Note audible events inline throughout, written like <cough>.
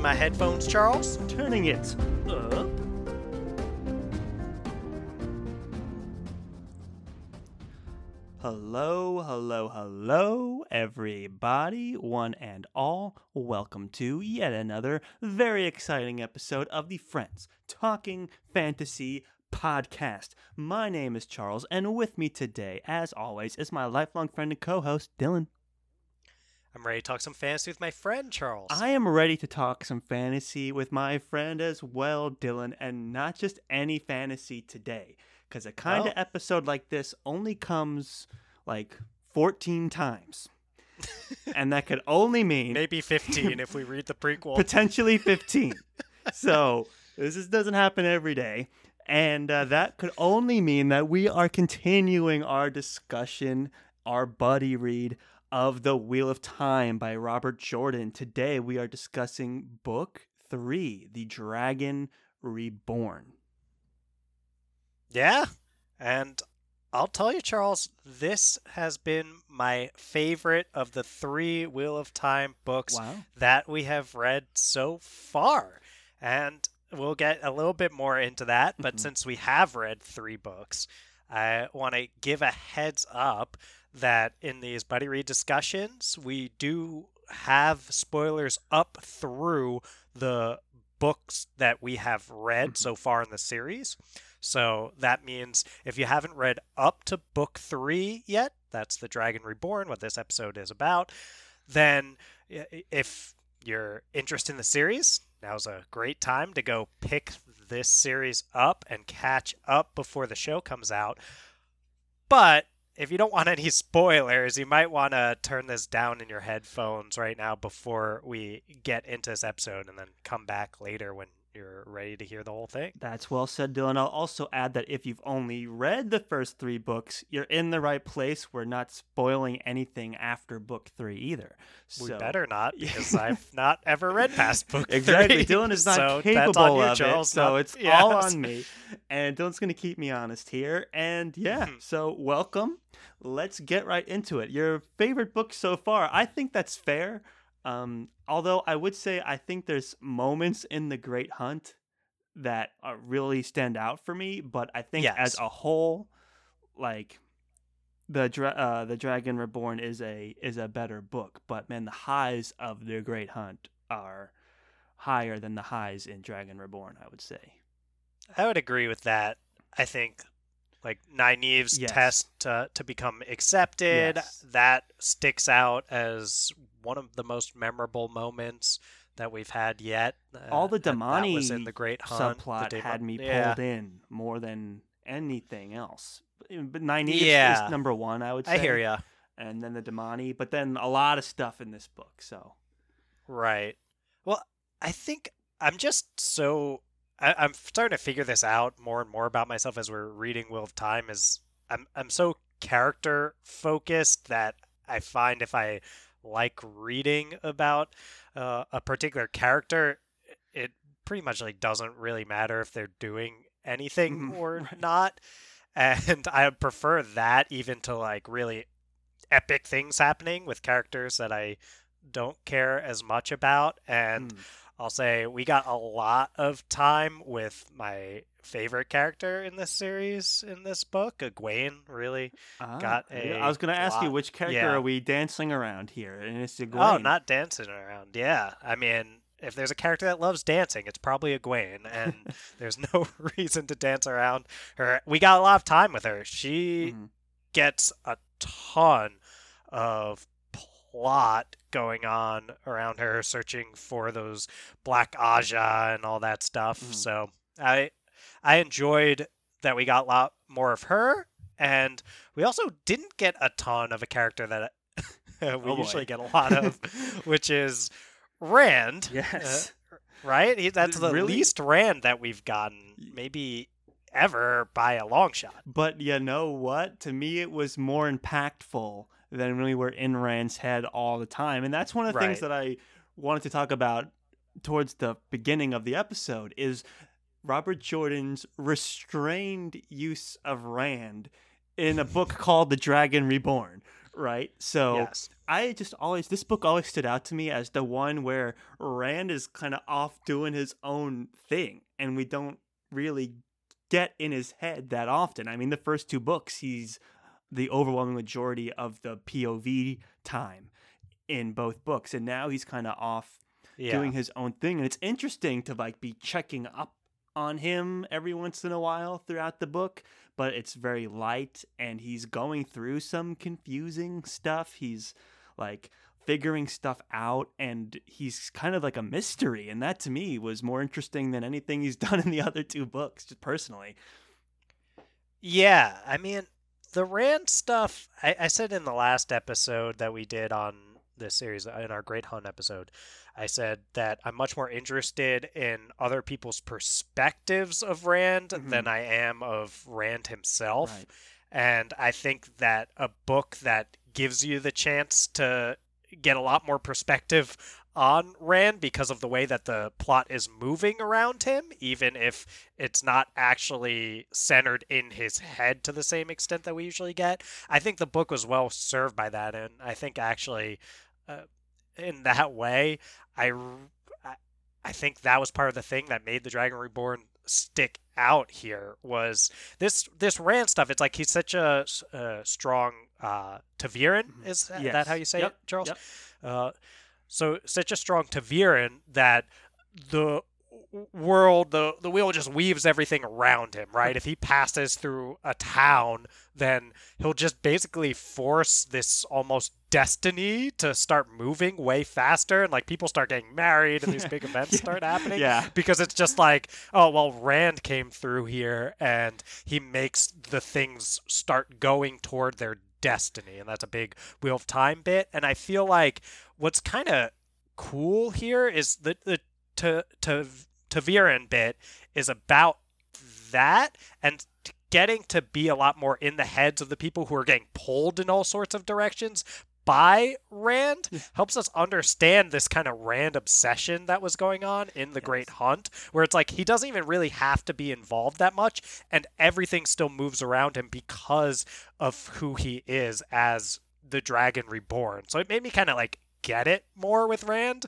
in my headphones, Charles? Turning it up. Hello, hello, hello, everybody, one and all. Welcome to yet another very exciting episode of the Friends Talking Fantasy podcast. My name is Charles, and with me today, as always, is my lifelong friend and co host, Dylan. I'm ready to talk some fantasy with my friend, Charles. I am ready to talk some fantasy with my friend as well, Dylan, and not just any fantasy today. Because a kind of Oh. episode like this only comes like 14 times. <laughs> and that could only mean Maybe 15 if we read the prequel. potentially 15. <laughs> so this is, doesn't happen every day. And uh, that could only mean that we are continuing our discussion, our buddy read of The Wheel of Time by Robert Jordan. Today we are discussing Book 3, The Dragon Reborn. Yeah. And I'll tell you, Charles, this has been my favorite of the three Wheel of Time books Wow. that we have read so far. And we'll get a little bit more into that. But Mhm. since we have read three books, I want to give a heads up that in these buddy read discussions, we do have spoilers up through the books that we have read Mhm. so far in the series. So that means if you haven't read up to book three yet, that's The Dragon Reborn, what this episode is about, then if you're interested in the series, now's a great time to go pick this series up and catch up before the show comes out. But if you don't want any <laughs> spoilers, you might want to turn this down in your headphones right now before we get into this episode and then come back later when you're ready to hear the whole thing. That's well said, Dylan. I'll also add that if you've only read the first three books, you're in the right place. We're not spoiling anything after book three either. We So- better not <laughs> because I've not ever read past book Exactly. three. Dylan is not <laughs> so capable you, of Charles, it, so not- it's <laughs> all on me. And Dylan's going to keep me honest here. And yeah, Mhm. so welcome. Let's get right into it. Your favorite book so far? I think that's fair. Um, although I would say I think there's moments in The Great Hunt that uh, really stand out for me, but I think as a whole, like the dra- uh, the Dragon Reborn is a is a better book. But man, the highs of The Great Hunt are higher than the highs in Dragon Reborn. I would say. I would agree with that. I think like Nynaeve's Yes. test to, to become accepted, Yes. that sticks out as one of the most memorable moments that we've had yet. All the Uh, and was in the Great Hunt. subplot had me pulled yeah. in more than anything else. But Nynaeve Yeah. is number one, I would say. I hear ya. And then the damane, but then a lot of stuff in this book. So Right. Well, I think I'm just so I, I'm starting to figure this out more and more about myself as we're reading Wheel of Time. Is I'm I'm so character focused that I find if I like reading about uh, a particular character, it pretty much like doesn't really matter if they're doing anything Mhm, or <laughs> right. not, and <laughs> I prefer that even to like really epic things happening with characters that I don't care as much about. And hmm. I'll say we got a lot of time with my favorite character in this series in this book. Egwene really. Ah, got a I was going to ask you which character yeah. are we dancing around here, and it's Egwene. Oh, Egwene. not dancing around. Yeah, I mean, if there's a character that loves dancing, it's probably Egwene, and <laughs> <laughs> there's no <laughs> reason to dance around her. We got a lot of time with her. She Mhm. gets a ton of plot going on around her searching for those Black Ajah and all that stuff Mhm. so i i enjoyed that we got a lot more of her and we also didn't get a ton of a character that <laughs> we Oh, usually get a lot of <laughs> which is rand Yes. right that's the really? least rand that we've gotten maybe ever by a long shot But you know what? To me, it was more impactful than we were in Rand's head all the time. And that's one of the things that I wanted to talk about towards the beginning of the episode is Robert Jordan's restrained use of Rand in a book <laughs> called The Dragon Reborn. right? So yes. I just always this book always stood out to me as the one where Rand is kind of off doing his own thing, and we don't really get in his head that often. I mean, the first two books, he's the overwhelming majority of the POV time in both books, and now he's kind of off Yeah. doing his own thing, and it's interesting to like be checking up on him every once in a while throughout the book but it's very light and he's going through some confusing stuff. He's like figuring stuff out and he's kind of like a mystery. And that to me was more interesting than anything he's <laughs> done in the other two books just personally. Yeah, I mean, the Rand stuff, I, I said in the last episode that we did on this series, in our Great Hunt episode, I said that I'm much more interested in other people's perspectives of Rand than mm-hmm. I am of Rand himself. Right. And I think that a book that gives you the chance to get a lot more perspective on Rand because of the way that the plot is moving around him, even if it's not actually centered in his head to the same extent that we usually get. I think the book was well served by that, and I think actually, uh, in that way, I, I think that was part of the thing that made the Dragon Reborn stick out here was this this Rand stuff. It's like he's such a strong uh, ta'veren. Mhm. Is that Yes. how you say Yep, it, Charles? yep. Uh, so such a strong ta'veren that the world, the the wheel just weaves everything around him. Right? if he passes through a town, then he'll just basically force this almost destiny to start moving way faster, and like people start getting married, and these big <laughs> events start happening yeah because it's just like, oh well, Rand came through here and he makes the things start going toward their destiny, and that's a big Wheel of Time bit. And I feel like what's kind of cool here is the the to to ta'veren bit is about that and getting to be a lot more in the heads of the people who are getting pulled in all sorts of directions by Rand hmm. helps us understand this kind of Rand obsession that was going on in the Great Hunt, where it's like he doesn't even really have to be involved that much, and everything still moves around him because of who he is as the Dragon Reborn. So it made me kind of like get it more with Rand,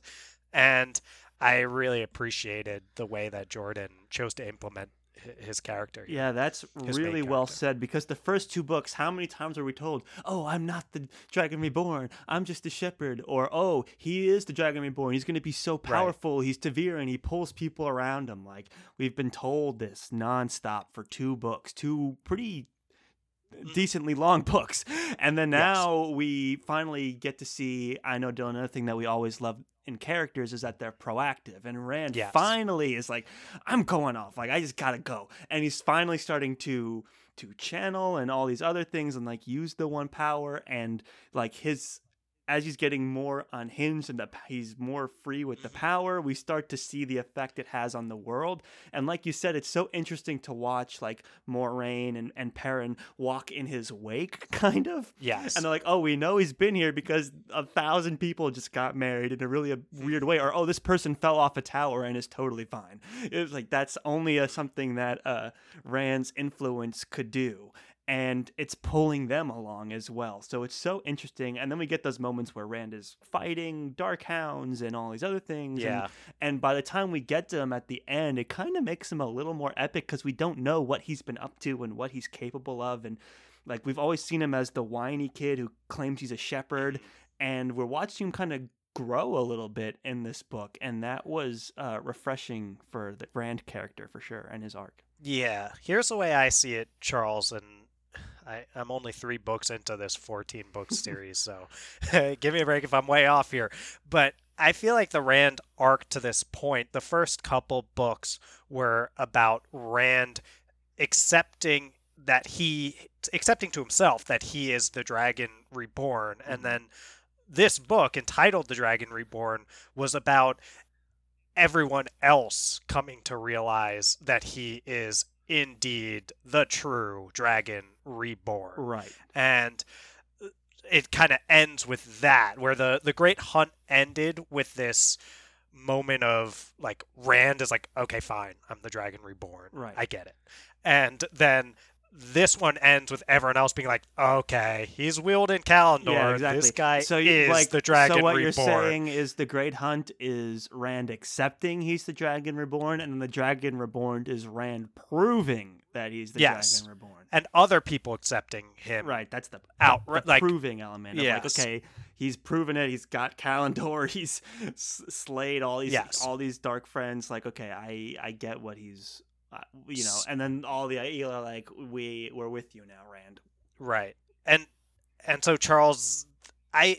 and I really appreciated the way that Jordan chose to implement his character. Yeah, that's really well said because the first two books, how many times are we told, "Oh, I'm not the Dragon Reborn. I'm just a shepherd," or "Oh, he is the Dragon Reborn. He's going to be so powerful. He's ta'veren he pulls people around him." Like we've been told this nonstop for two books, two pretty Mm. decently long <laughs> books. And then Yes. now we finally get to see I know Dylan another thing that we always love in characters is that they're proactive and Rand Yes. finally is like I'm going off like I just got to go and he's finally starting to to channel and all these other things and like use the one power and like his as he's getting more unhinged and the, he's more free with the power, we start to see the effect it has on the world. And like you said, it's so interesting to watch like Moiraine and, and Perrin walk in his wake, <laughs> kind of. Yes. And they're like, oh, we know he's been here because a thousand people just got married in a really a weird way. Or, oh, this person fell off a tower and is totally fine. It's like that's only a, something that uh, Rand's influence could do. And it's pulling them along as well. So it's so interesting. And then we get those moments where Rand is fighting dark hounds and all these other things. and- yeah. and by the time we get to him at the end, it kind of makes him a little more epic because we don't know what he's been up to and what he's capable of. And like we've always seen him as the whiny kid who claims he's a shepherd, and we're watching him kind of grow a little bit in this book, and that was uh, refreshing for the Rand character for sure and his arc. Yeah, here's the way I see it, Charles, and I, I'm only three books into this 14 book <laughs> series, so <laughs> give me a break if I'm way off here. But I feel like the Rand arc to this point, the first couple books were about Rand accepting that he accepting to himself that he is the dragon reborn and Mhm. then this book entitled the dragon reborn was about everyone else coming to realize that he is indeed the true dragon reborn Right. and uh, it kind of ends with that where the the great hunt ended with this moment of like rand is like okay fine i'm the dragon reborn Right. i get it and then this one ends with everyone else being like, "Okay, he's wielding Callandor. Yeah, exactly. This guy so you, is like, the Dragon So what Reborn." you're saying is the Great Hunt is Rand accepting he's the Dragon Reborn, and the Dragon Reborn is Rand proving that he's the Yes. Dragon Reborn. and other people accepting him. Right, that's the Out- the like- proving element. Of like, okay, he's proven it. He's got Callandor. <laughs> He's slayed all these Yes. all these dark friends. Like, okay, I I get what he's, uh, you know. And then all the Aiel are like, we we're with you now, Rand. Right. And and so Charles, I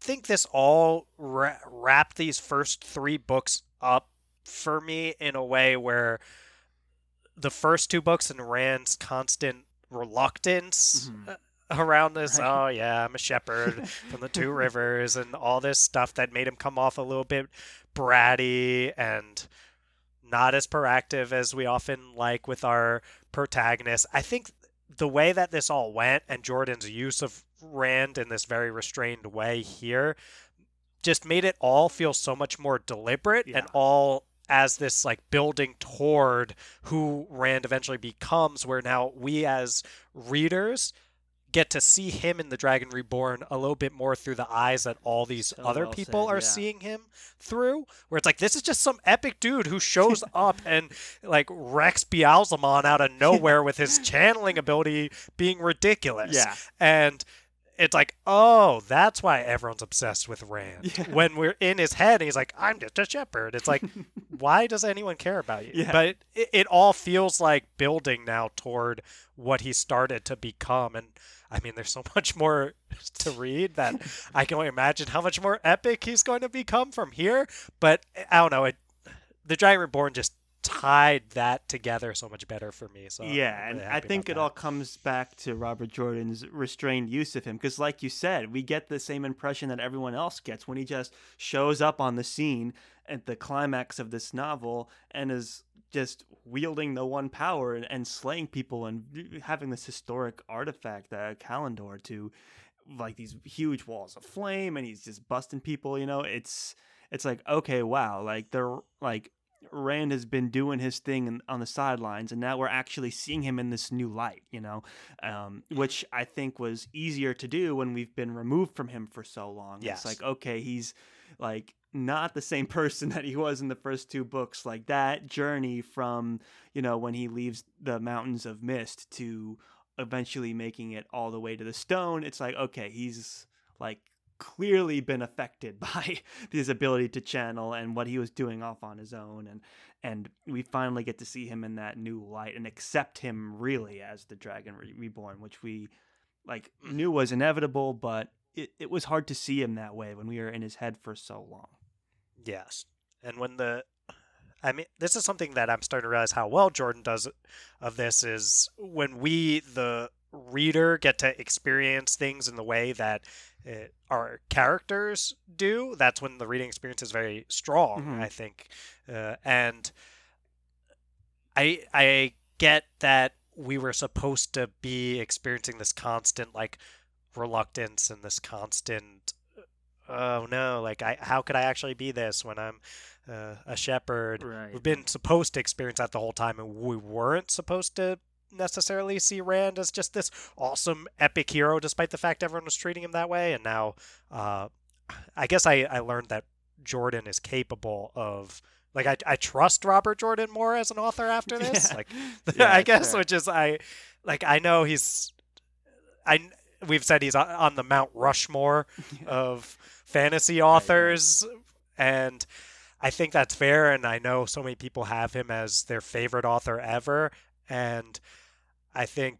think this all ra- wrapped these first three books up for me in a way where the first two books and Rand's constant reluctance Mhm. uh, around this. Right. Oh yeah, I'm a shepherd from the two <laughs> rivers and all this stuff that made him come off a little bit bratty and not as proactive as we often like with our protagonists. I think the way that this all went and Jordan's use of Rand in this very restrained way here just made it all feel so much more deliberate Yeah. and all as this like building toward who Rand eventually becomes where now we as readers get to see him in the Dragon Reborn a little bit more through the eyes that all these So other well people said, are yeah. seeing him through. Where it's like this is just some epic dude who shows <laughs> up and like wrecks Ba'alzamon out of nowhere with his channeling ability being ridiculous. Yeah. And it's like, oh, that's why everyone's obsessed with Rand. <laughs> Yeah. When we're in his head, he's like, I'm just a shepherd. It's like, <laughs> why does anyone care about you? Yeah. But it, it all feels like building now toward what he started to become. And I mean, there's so <laughs> much more to read that I can only imagine how much more epic he's going to become from here. But I don't know. It, the Dragon Reborn just tied that together so much better for me. So yeah, and I think it about all comes back to Robert Jordan's restrained use of him because, like you said, we get the same impression that everyone else gets when he just shows up on the scene at the climax of this novel and is just wielding the one power and, and slaying people and having this historic artifact, uh, Callandor, to like these huge walls of flame, and he's just busting people. You know, it's it's like okay, wow, like they're like Rand has been doing his thing on the sidelines, and now we're actually seeing him in this new light, you know, um, which I think was easier to do when we've been removed from him for so long. Yes. It's like, okay, he's like not the same <laughs> person that he was in the first two books. Like that journey from, you know, when he leaves the Mountains of Mist to eventually making it all the way to the stone, it's like, okay, he's like clearly been affected <laughs> by his ability to channel and what he was doing off on his own and and we finally get to see him in that new light and accept him really as the dragon Re- reborn which we like knew was inevitable but it, it was hard to see him that way when we were in his head for so long Yes. And when the I mean this is something that I'm starting to realize how well Jordan does of this is when we the reader get to experience things in the way that uh, our characters do that's when the reading experience is very strong Mhm. I think. Uh, and I I get that we were supposed to be experiencing this constant like reluctance and this constant oh no like I how could I actually be this when I'm uh, a shepherd? Right. We've been supposed to experience that the whole time and we weren't supposed to necessarily see Rand as just this awesome epic hero despite the fact everyone was treating him that way and now uh, I guess I, I learned that Jordan is capable of like I, I trust Robert Jordan more as an author after <laughs> this Yeah. like <laughs> Yeah, I guess fair. which is I like I know he's I we've said he's on- the Mount Rushmore <laughs> Yeah. of fantasy authors and I think that's fair and I know so many people have him as their favorite author ever and I think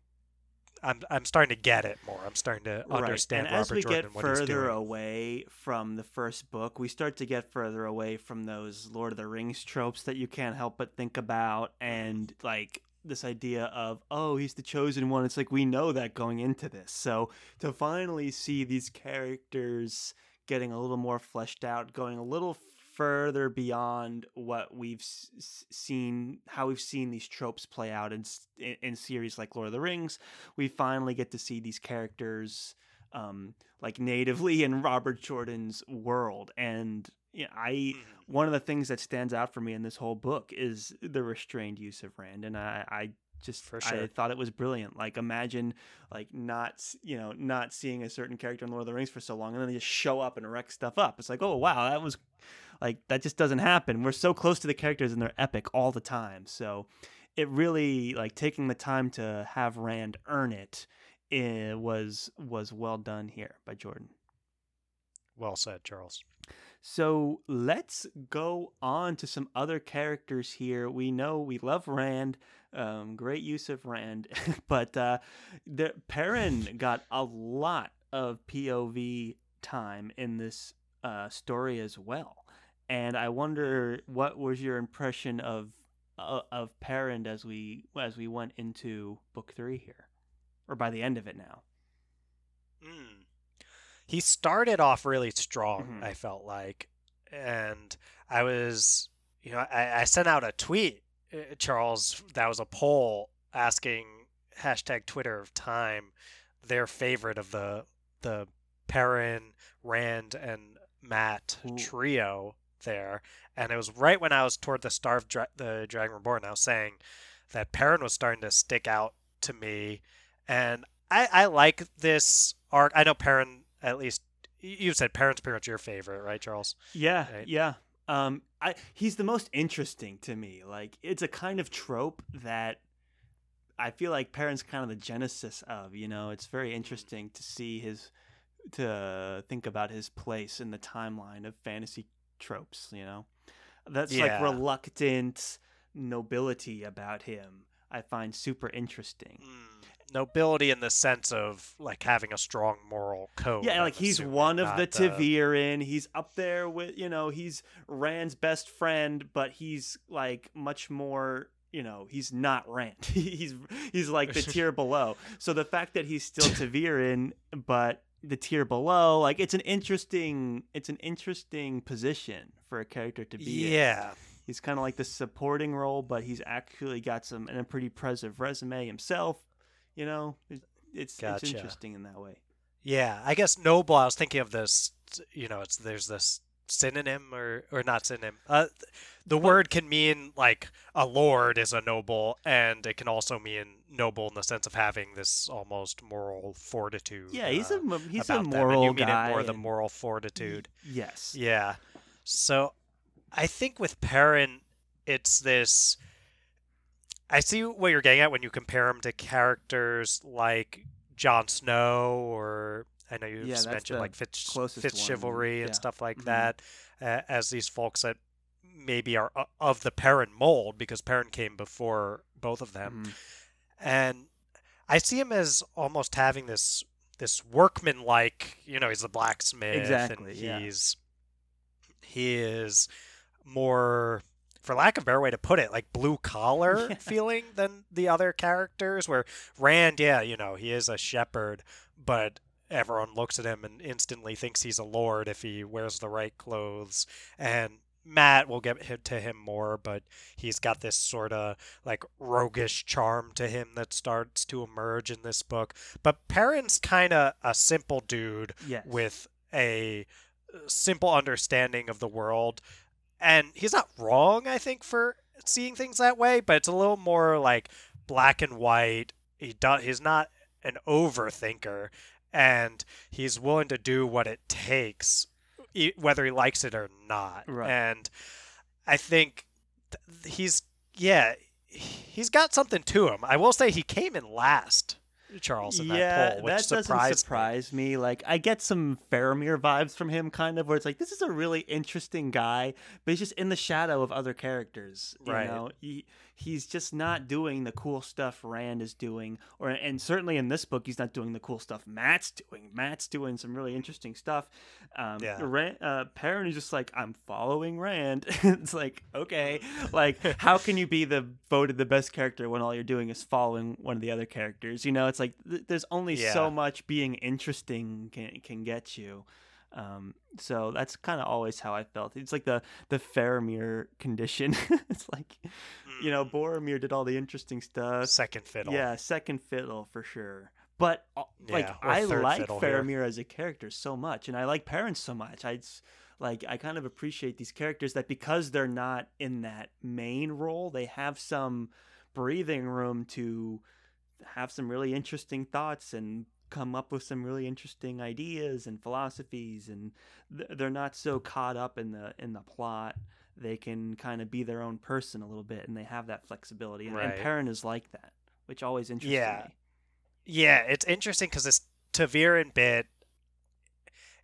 I'm I'm starting to get it more. I'm starting to understand. Right. and Robert as we Jordan get and what he's further away from the first book we start to get further away from those lord of the rings tropes that you can't help but think about mm-hmm. and like this idea of oh he's the chosen one it's like we know that going into this so to finally see these characters getting a little more fleshed out going a little further beyond what we've s- seen how we've seen these tropes play out in, in in series like lord of the rings we finally get to see these characters um, like natively in <laughs> Robert Jordan's world, and Yeah, I Mhm. one of the things that stands out for me in this whole book is the restrained use of Rand, and I, I just For I thought it was brilliant. Like imagine like not you know not seeing a certain character in Lord of the Rings for so long, and then they just show up and wreck stuff up. It's like oh wow, that was like that just doesn't happen. We're so close to the characters and they're epic all the time. So it really like taking the time to have Rand earn it, it was was well done here by Jordan. Well said, Charles. So let's go on to some other characters here. We know we love Rand, um, great use of Rand, <laughs> but uh, the Perrin got a lot of POV time in this uh, story as well. And I wonder what was your impression of uh, of Perrin as we as we went into book three here, or by the end of it now. Mm. He started off really strong, Mhm. I felt like. And I was, you know, I, I sent out a tweet, uh, Charles, that was a poll asking hashtag Twitter of time their favorite of the the Perrin, Rand, and Matt Ooh. trio there. And it was right when I was toward the start of Dra- the Dragon Reborn, I was saying that Perrin was starting to stick out to me. And I, I like this arc. I know Perrin, at least you said Perrin's pretty much your favorite, right, Charles? Yeah, Right. yeah. Um, I he's the most interesting to me. Like it's a kind of trope that I feel like Perrin's kind of the genesis of. You know, it's very interesting to see his to think about his place in the timeline of fantasy tropes. You know, that's like reluctant nobility about him. I find super interesting. Mm, nobility in the sense of like having a strong moral code. Yeah, I'm like he's assuming, one of the ta'veren. He's up there with you know he's Rand's best friend, but he's like much more. You know, he's not Rand. <laughs> he's he's like the tier <laughs> below. So the fact that he's still ta'veren, but the tier below, like it's an interesting it's an interesting position for a character to be in. Yeah, He's kind of like the supporting role, but he's actually got some and a pretty impressive resume himself. You know, it's it's, Gotcha. it's interesting in that way. yeah. I guess noble. I was thinking of this. You know, it's there's this synonym or or not synonym. Uh, th- the word can mean like a lord is a noble, and it can also mean noble in the sense of having this almost moral fortitude. Yeah, he's uh, a he's a them, and moral you mean guy. it more the moral fortitude. Yes. Yeah. So I think with Perrin, it's this. I see what you're getting at when you compare him to characters like Jon Snow, or I know you Yeah, mentioned like Fitz, closest Fitz chivalry and yeah. stuff like Mhm. that, uh, as these folks that maybe are of the Perrin mold because Perrin came before both of them Mhm. and I see him as almost having this this workman like you know he's a blacksmith Exactly, and yeah. he's he is more for lack of a better way to put it like blue collar <laughs> Yeah. feeling than the other characters where Rand yeah you know he is a shepherd but everyone looks at him and instantly thinks he's a lord if he wears the right clothes and Matt will get to him more, but he's got this sort of like roguish charm to him that starts to emerge in this book. But Perrin's kind of a simple dude Yes. with a uh, simple understanding of the world. And he's not wrong, I think, for seeing things that way, but it's a little more like black and white. He does he's not an overthinker and he's willing to do what it takes whether he likes it or not. Right. And I think th- he's yeah, he's got something to him. I will say he came in last, Charles, in yeah, that poll, which that doesn't surprised me. surprise me. Like I get some Faramir vibes from him, kind of, where it's like this is a really interesting guy, but he's just in the shadow of other characters. You Right. know, he he's just not doing the cool stuff Rand is doing, or and certainly in this book, he's not doing the cool stuff Matt's doing. Matt's doing some really interesting stuff. Um, Yeah. Rand, uh, Perrin is just like I'm following Rand. <laughs> it's like okay, like how can you be the voted the best character when all you're doing is following one of the other characters? You know, it's like th- there's only so much being interesting can can get you. Um, so that's kind of always how I felt. It's like the the Faramir condition. <laughs> it's like you know Boromir did all the interesting stuff. second fiddle. Yeah, second fiddle for sure. But uh, like Yeah, I like here. Faramir as a character so much, and I like Perrin's so much. I, like I kind of appreciate these characters that because they're not in that main role, they have some breathing room to have some really interesting thoughts and come up with some really interesting ideas and philosophies and they're not so caught up in the in the plot they can kind of be their own person a little bit and they have that flexibility and, right. and Perrin is like that which always interests yeah. me yeah it's interesting because this ta'veren bit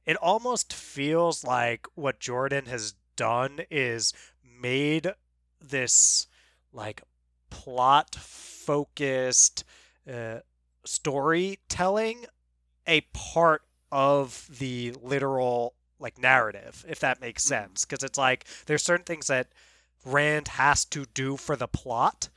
it almost feels like what Jordan has done is made this like plot focused uh, storytelling a part of the literal like narrative if that makes mm-hmm. sense because it's like there's certain things that rand has to do for the plot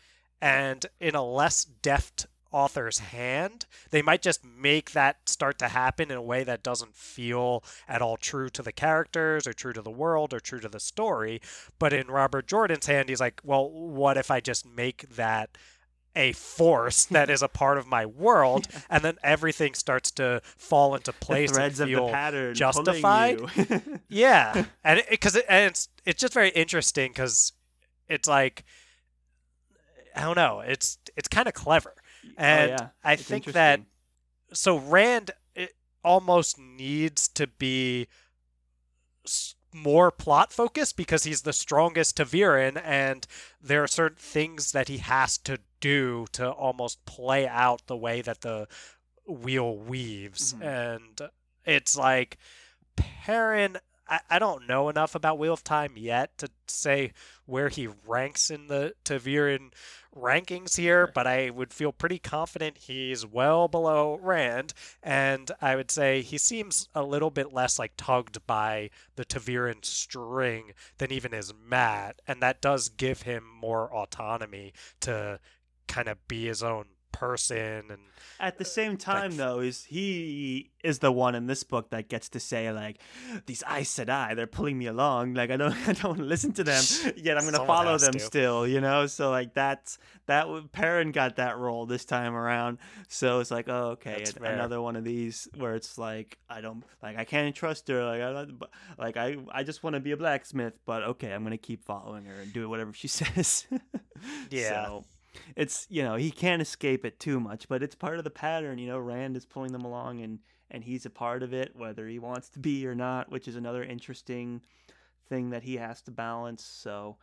and in a less deft author's hand, they might just make that start to happen in a way that doesn't feel at all true to the characters or true to the world or true to the story. But in Robert Jordan's hand, he's like, well, what if I just make that a force that is a part of my world, <laughs> yeah. and then everything starts to fall into place. The threads and feel of the pattern justified. <laughs> yeah, and because it, it, and it's it's just very interesting because it's like I don't know, it's it's kind of clever Oh, and oh, yeah. I it's think that so Rand almost needs to be more plot focused because he's the strongest ta'veren and there are certain things that he has to do to almost play out the way that the wheel weaves. Mm-hmm. and it's like Perrin I, I don't know enough about Wheel of Time yet to say where he ranks in the ta'veren rankings here, but I would feel pretty confident he's well below Rand, and I would say he seems a little bit less like tugged by the ta'veren string than even is Mat, and that does give him more autonomy to kind of be his own person and at the same time like, though is he is the one in this book that gets to say like these i said i they're pulling me along. Like I don't <laughs> I don't want to listen to them <laughs> yet. I'm gonna follow them to. still you know? So like that's that Perrin got that role this time around. So it's like oh okay another one of these where it's like I don't like I can't trust her like I don't like I I just want to be a blacksmith but okay I'm gonna keep following her and do whatever she <laughs> says. Yeah. So, it's you know he can't escape it too much but it's part of the pattern you know rand is pulling them along and and he's a part of it whether he wants to be or not which is another interesting thing that he has to balance so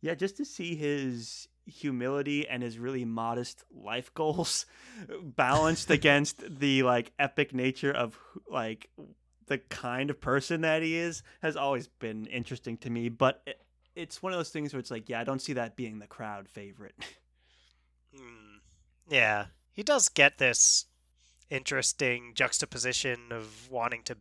yeah just to see his humility and his really modest life goals <laughs> balanced against the like epic nature of like the kind of person that he is has always been interesting to me but it, it's one of those things where it's like yeah i don't see that being the crowd favorite <laughs> Mm, yeah, he does get this interesting juxtaposition of wanting to,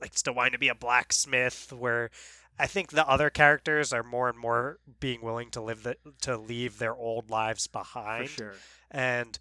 like, still wanting to be a blacksmith, where I think the other characters are more and more being willing to live the, to leave their old lives behind. For sure. And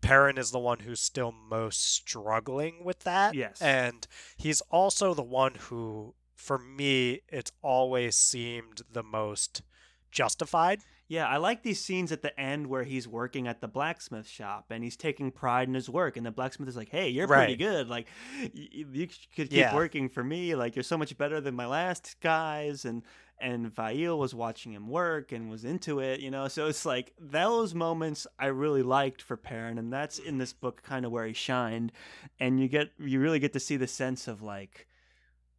Perrin is the one who's still most struggling with that. Yes. And he's also the one who, for me, it's always seemed the most justified. Yeah, I like these scenes at the end where he's working at the blacksmith shop and he's taking pride in his work, and the blacksmith is like, "Hey, you're right. pretty good. Like, you, you could keep yeah. working for me. Like, you're so much better than my last guys." And and Faile was watching him work and was into it, you know. So it's like those moments I really liked for Perrin, and that's in this book kind of where he shined. And you get you really get to see the sense of like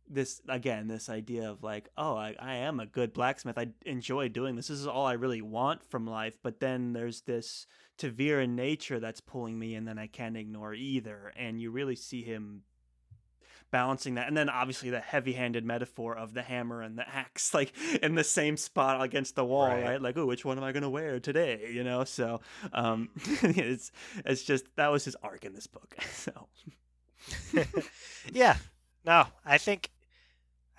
this again this idea of like oh I, I am a good blacksmith. I enjoy doing this. This is all i really want from life. But then there's this ta'veren nature that's pulling me and then i can't ignore either. And you really see him balancing that. And then obviously the heavy-handed metaphor of the hammer and the axe <laughs> like in the same spot against the wall right, right? like oh which one am i going to wear today? You know? So um <laughs> <laughs> it's it's just that was his arc in this book so. Yeah. No, I think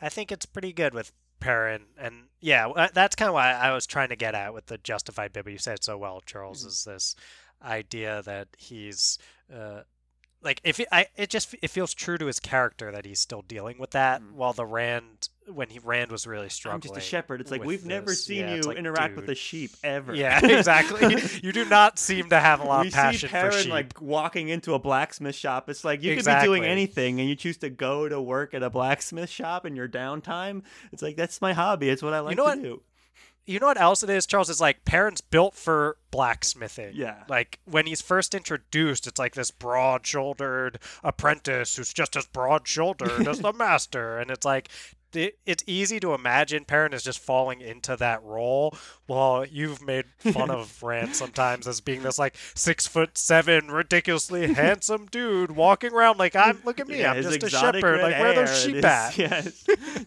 I think it's pretty good with Perrin, and yeah, uh, that's kind of why I was trying to get at with the justified bit. But you said so well, Charles. Mm-hmm. Is this idea that he's uh, like if it, I it just it feels true to his character that he's still dealing with that Mhm. while the Rand when he Rand was really I'm struggling. just a shepherd. It's like we've never seen Yeah, you like, interact with a sheep ever. Yeah, <laughs> exactly. <laughs> you do not seem to have a lot we of passion see Perrin for sheep. like walking into a blacksmith shop. It's like you could be doing anything, and you choose to go to work at a blacksmith shop in your downtime. It's like that's my hobby. It's what I like know to what? do. You know what else it is, Charles? Is like Perrin's built for blacksmithing. Yeah. Like when he's first introduced, it's like this broad-shouldered apprentice who's just as broad-shouldered as the <laughs> master, and it's like it, it's easy to imagine Perrin is just falling into that role. Well, you've made fun of <laughs> Rand sometimes as being this like six foot seven, ridiculously handsome dude walking around like I'm. Look at me, Yeah, I'm just a shepherd. Like where are those sheep his- at? <laughs> Yes,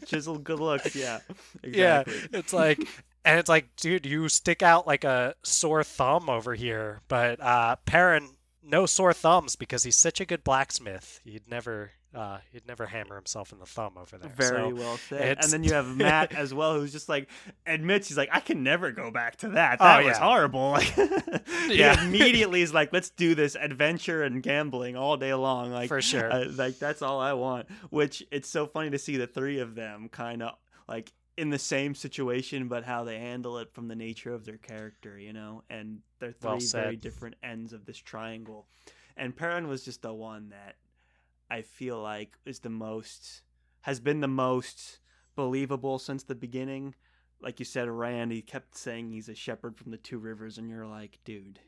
chiseled good looks. Yeah, Yeah, exactly. it's like, and it's like, dude, you stick out like a sore thumb over here. But uh, Perrin, no sore thumbs because he's such a good blacksmith. He'd never, uh, he'd never hammer himself in the thumb over there. Very So, well said. it's- And then you have <laughs> Matt as well, who's just like admits he's like, I can never go back to that. Oh, That was yeah. horrible. <laughs> Like, <laughs> Yeah. immediately is like, let's do this adventure and gambling all day long. Like for sure. uh, like that's all I want. Which it's so funny to see the three of them kind of like in the same situation, but how they handle it from the nature of their character, you know. And they're three Well very different ends of this triangle. And Perrin was just the one that I feel like is the most has been the most believable since the beginning. Like you said, Rand, he kept saying he's a shepherd from the two rivers, and you're like, dude,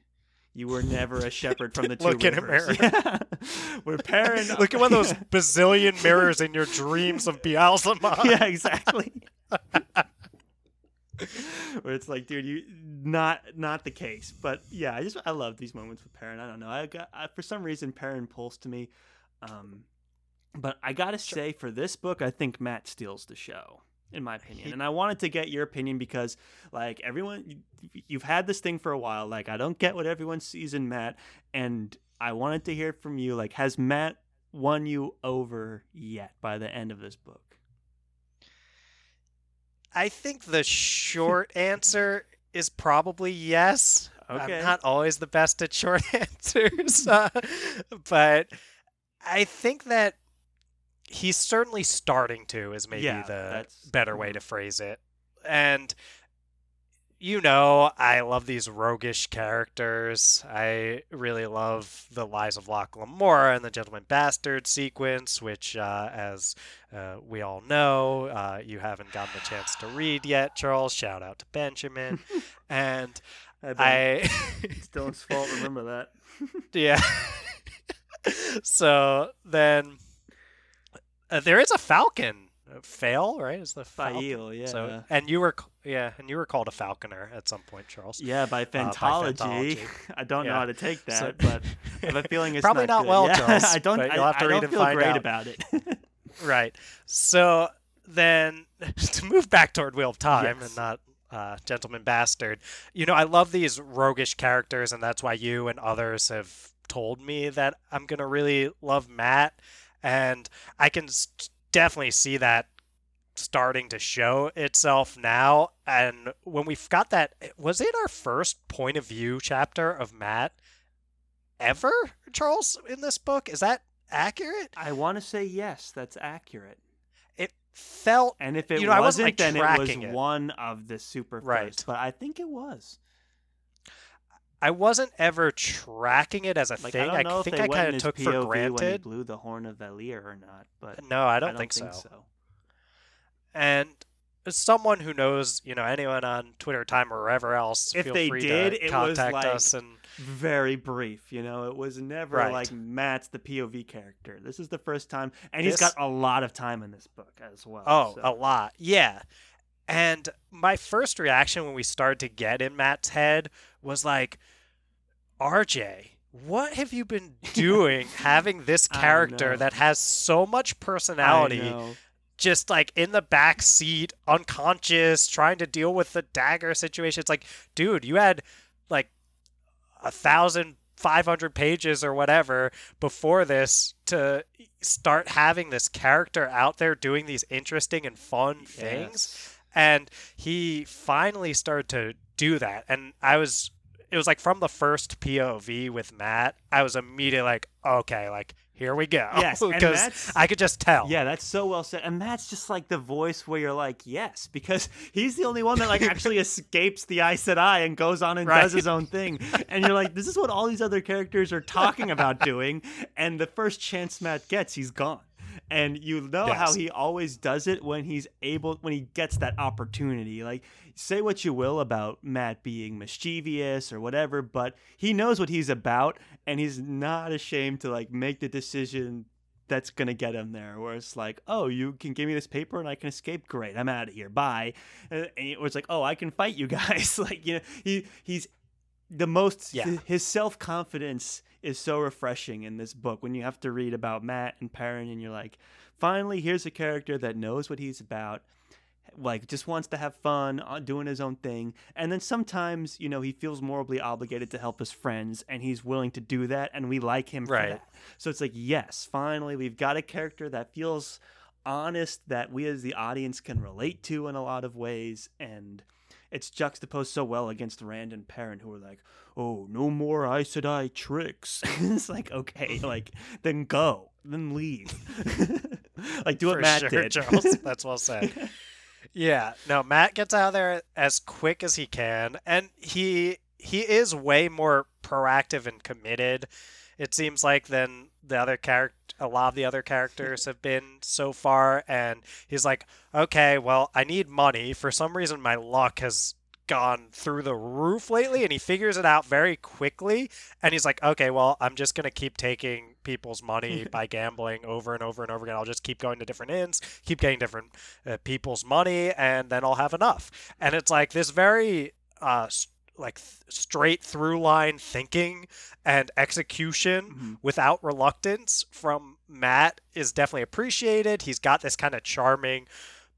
you were never a shepherd from the <laughs> two Look rivers. mirror. <laughs> Yeah. We're Perrin. Look at one of those bazillion mirrors in your dreams of Beelzebub. <laughs> yeah, exactly. Where it's like, dude, you not not the case. But yeah, I just I love these moments with Perrin. I don't know. I got I, for some reason Perrin pulls to me. Um, but I gotta say, for this book, I think Matt steals the show, in my opinion. And I wanted to get your opinion because, like, everyone, you, you've had this thing for a while. Like, I don't get what everyone sees in Matt, and I wanted to hear from you. Like, has Matt won you over yet by the end of this book? I think the short <laughs> answer is probably yes. Okay. I'm not always the best at short <laughs> answers, uh, but I think that he's certainly starting to is maybe Yeah, the better way mhm. to phrase it. And you know, I love these roguish characters. I really love the Lies of Locke Lamora and the Gentleman Bastard sequence, which, uh, as uh, we all know, uh, you haven't gotten the chance to read yet, Charles. Shout out to Benjamin. <laughs> and I, I. it's Dylan's fault. Remember that. <laughs> Yeah. <laughs> so then uh, there is a falcon. Uh, Faile, right? Is the falcon. Faile, yeah. So and you were c- yeah, and you were called a falconer at some point, Charles. yeah, by uh, by Fantology. Fantology. <laughs> I don't know how to take that, So- but I have a <laughs> feeling it's Probably not good. well, Yeah, Charles, <laughs> I don't. I, you'll have to I read don't feel find great out. about it. Right. So then to move back toward Wheel of Time Yes. and not uh, Gentleman Bastard, you know, I love these roguish characters, and that's why you and others have told me that I'm going to really love Matt. And I can s- definitely see that starting to show itself now. And when we've got that, was it our first point of view chapter of Matt ever, Charles, in this book? Is that accurate? I want to say yes, that's accurate. It felt And if it You know, I wasn't, wasn't, like, then it was it. one of the super Right. first. But I think it was. I wasn't ever tracking it as a Like thing. I don't know think I kind of took POV for when he granted. blew the horn of Valere or not, but No, I I don't, don't think, think so. so. And as someone who knows, you know, anyone on Twitter time or wherever else, If feel they free did, to it was contact like- us and very brief. You know, it was never Right. like Matt's the POV character. This is the first time, and he's got a lot of time in this book as well. Oh, so- a lot. Yeah. And my first reaction when we started to get in Matt's head was like, RJ, what have you been <laughs> doing having this character that has so much personality. Just like in the back seat, unconscious, trying to deal with the dagger situation. It's like, dude, you had like a thousand five hundred pages or whatever before this to start having this character out there doing these interesting and fun things. Yes. And he finally started to do that. And I was it was like from the first POV with Matt, I was immediately like, okay, like here we go. Yes, <laughs> and because I could just tell. Yeah, that's so well said. And Matt's just like the voice where you're like, yes, because <laughs> he's the only one that like actually <laughs> escapes the Aes Sedai and goes on and Right. does his own thing. And you're like, this is what all these other characters are talking about doing. And the first chance Matt gets, he's gone. And you know how he always does it when he's able, when he gets that opportunity. Like, say what you will about Matt being mischievous or whatever, but he knows what he's about, and he's not ashamed to like make the decision that's gonna get him there. Where it's like, oh, you can give me this paper and I can escape. Great, I'm out of here. Bye. And and it was like, oh, I can fight you guys. <laughs> like you know, he he's the most. Yeah. His self confidence is so refreshing in this book when you have to read about Matt and Perrin and you're like, finally, here's a character that knows what he's about. Like just wants to have fun, uh, doing his own thing, and then sometimes you know he feels morally obligated to help his friends, and he's willing to do that, and we like him for that. So it's like, yes, finally, we've got a character that feels honest, that we as the audience can relate to in a lot of ways, and it's juxtaposed so well against Rand and Perrin, who are like, "Oh, no more Aes Sedai tricks." <laughs> it's like, okay, <laughs> like then go, then leave, <laughs> like do what for Matt sure, did. Charles. That's well said. Yeah, no, Matt gets out there as quick as he can, and he he is way more proactive and committed. It seems like than the other character, a lot of the other characters have been so far. And he's like, okay, well, I need money. For some reason, my luck has gone through the roof lately, and he figures it out very quickly. And he's like, okay, well, I'm just gonna keep taking people's money <laughs> by gambling over and over and over again. I'll just keep going to different inns, keep getting different uh, people's money, and then I'll have enough. And it's like this very uh, like th- straight through line thinking and execution Mhm. without reluctance from Matt is definitely appreciated. He's got this kind of charming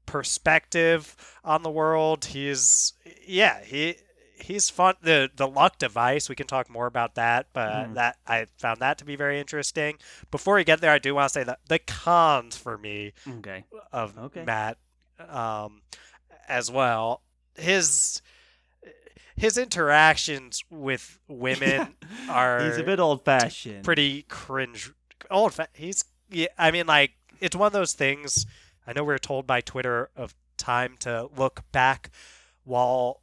perspective on the world. He's yeah, he he's fun. The the luck device, we can talk more about that, but Mhm. that I found that to be very interesting. Before we get there, I do want to say that the cons for me Okay. of Okay. Matt um, as well. His his interactions with women <laughs> are He's a bit old fashioned. pretty cringe. Old. Fa- he's yeah. I mean, like it's one of those things. I know we are told by Twitter of time to look back while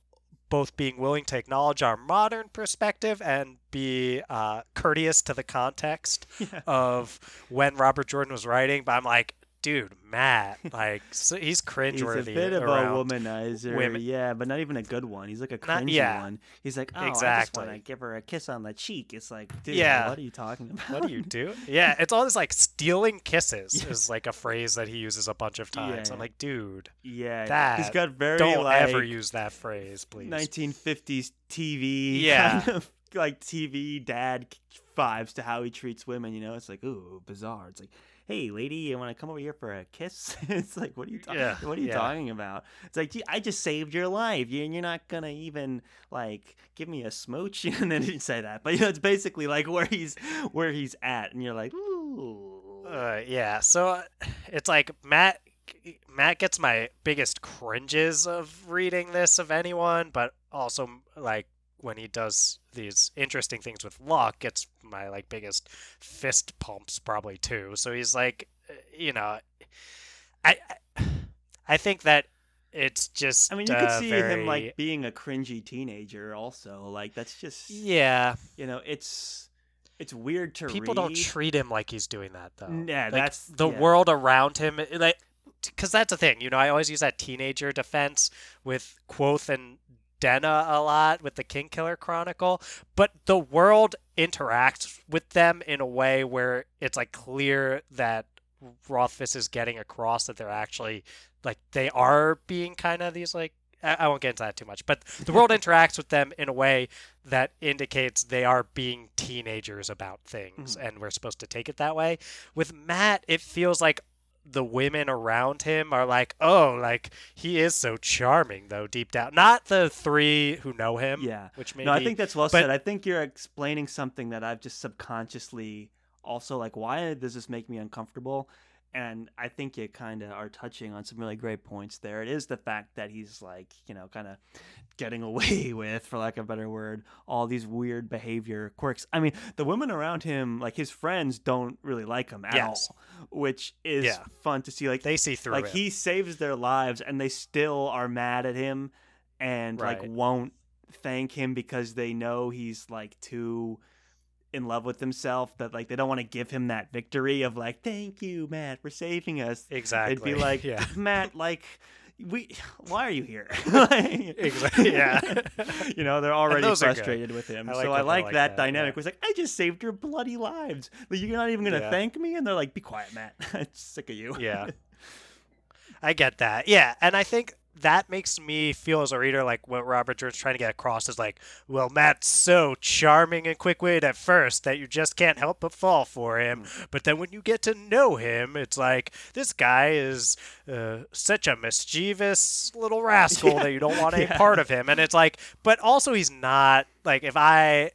both being willing to acknowledge our modern perspective and be uh, courteous to the context <laughs> Yeah. of when Robert Jordan was writing. But I'm like, dude, Matt, like <laughs> so he's He's cringeworthy. a bit of a womanizer, women. yeah, but not even a good one. He's like a Not- cringy yeah. one. He's like, oh, I just want to give her a kiss on the cheek. It's like, dude, Yeah. what are you talking about? <laughs> What do you do? Yeah, it's all this like stealing kisses Yeah. <laughs> is like a phrase that he uses a bunch of times. Yeah. I'm like, dude, yeah, that he's got very don't like ever use that phrase, please. 1950s TV, Yeah. kind of like TV dad vibes to how he treats women. You know, it's like, ooh, bizarre. It's like, hey, lady, you want to come over here for a kiss? <laughs> it's like, what are you talking? Yeah, What are you yeah. talking about? It's like, gee, I just saved your life. You, you're not gonna even like give me a smooch, <laughs> and then he didn't say that, but you know, it's basically like where he's where he's at, and you're like, ooh. Uh, yeah, so uh, it's like Matt. Matt gets my biggest cringes of reading this of anyone, but also like when he does these interesting things with luck, gets my like biggest fist pumps probably too. So he's like, uh, you know, I I, think that it's just. I mean, you could uh, see very- him like being a cringy teenager. Also, like that's just Yeah, you know, it's it's weird to people read. don't treat him like he's doing that though. Yeah, Like, that's- the yeah. world around him. Like, because that's the thing. You know, I always use that teenager defense with Kvothe and Denna a lot with the King Killer Chronicle, but the world interacts with them in a way where it's like clear that Rothfuss is getting across that they're actually like they are being kind of these like I I won't get into that too much, but the world <laughs> interacts with them in a way that indicates they are being teenagers about things, Mhm. and we're supposed to take it that way. With Matt, it feels like the women around him are like, oh, like he is so charming though, deep down. Not the three who know him, Yeah. which maybe No, I think that's well but- said. I think you're explaining something that I've just subconsciously also like. Why does this make me uncomfortable? And I think you kind of are touching on some really great points there. It is the fact that he's like, you know, kind of getting <laughs> away with, for lack of a better word, all these weird behavior quirks. I mean, the women around him, like his friends, don't really like him at Yes. all, which is Yeah. fun to see. Like, They see through like it. he saves their lives, and they still are mad at him, and like won't thank him because they know he's like too in love with himself that like they don't want to give him that victory of like thank you matt for saving us exactly. They'd be like, yeah. <laughs> Matt, like, we, <laughs> why are you here? <laughs> Like- Exactly, yeah. you know, they're already those are good. frustrated with him. I like so I like like that, that, dynamic. yeah. It's like, I just saved your bloody lives. Like, you're not even gonna Yeah. thank me, and they're like, be quiet, Matt. I'm sick of you. Yeah. I get that. Yeah, and I think that makes me feel as a reader like what Robert Jordan's trying to get across is like, well, Matt's so charming and quick-witted at first that you just can't help but fall for him. But then when you get to know him, it's like this guy is uh, such a mischievous little <laughs> rascal Yeah. that you don't want any Yeah. part of him. And it's like, but also he's not like if I.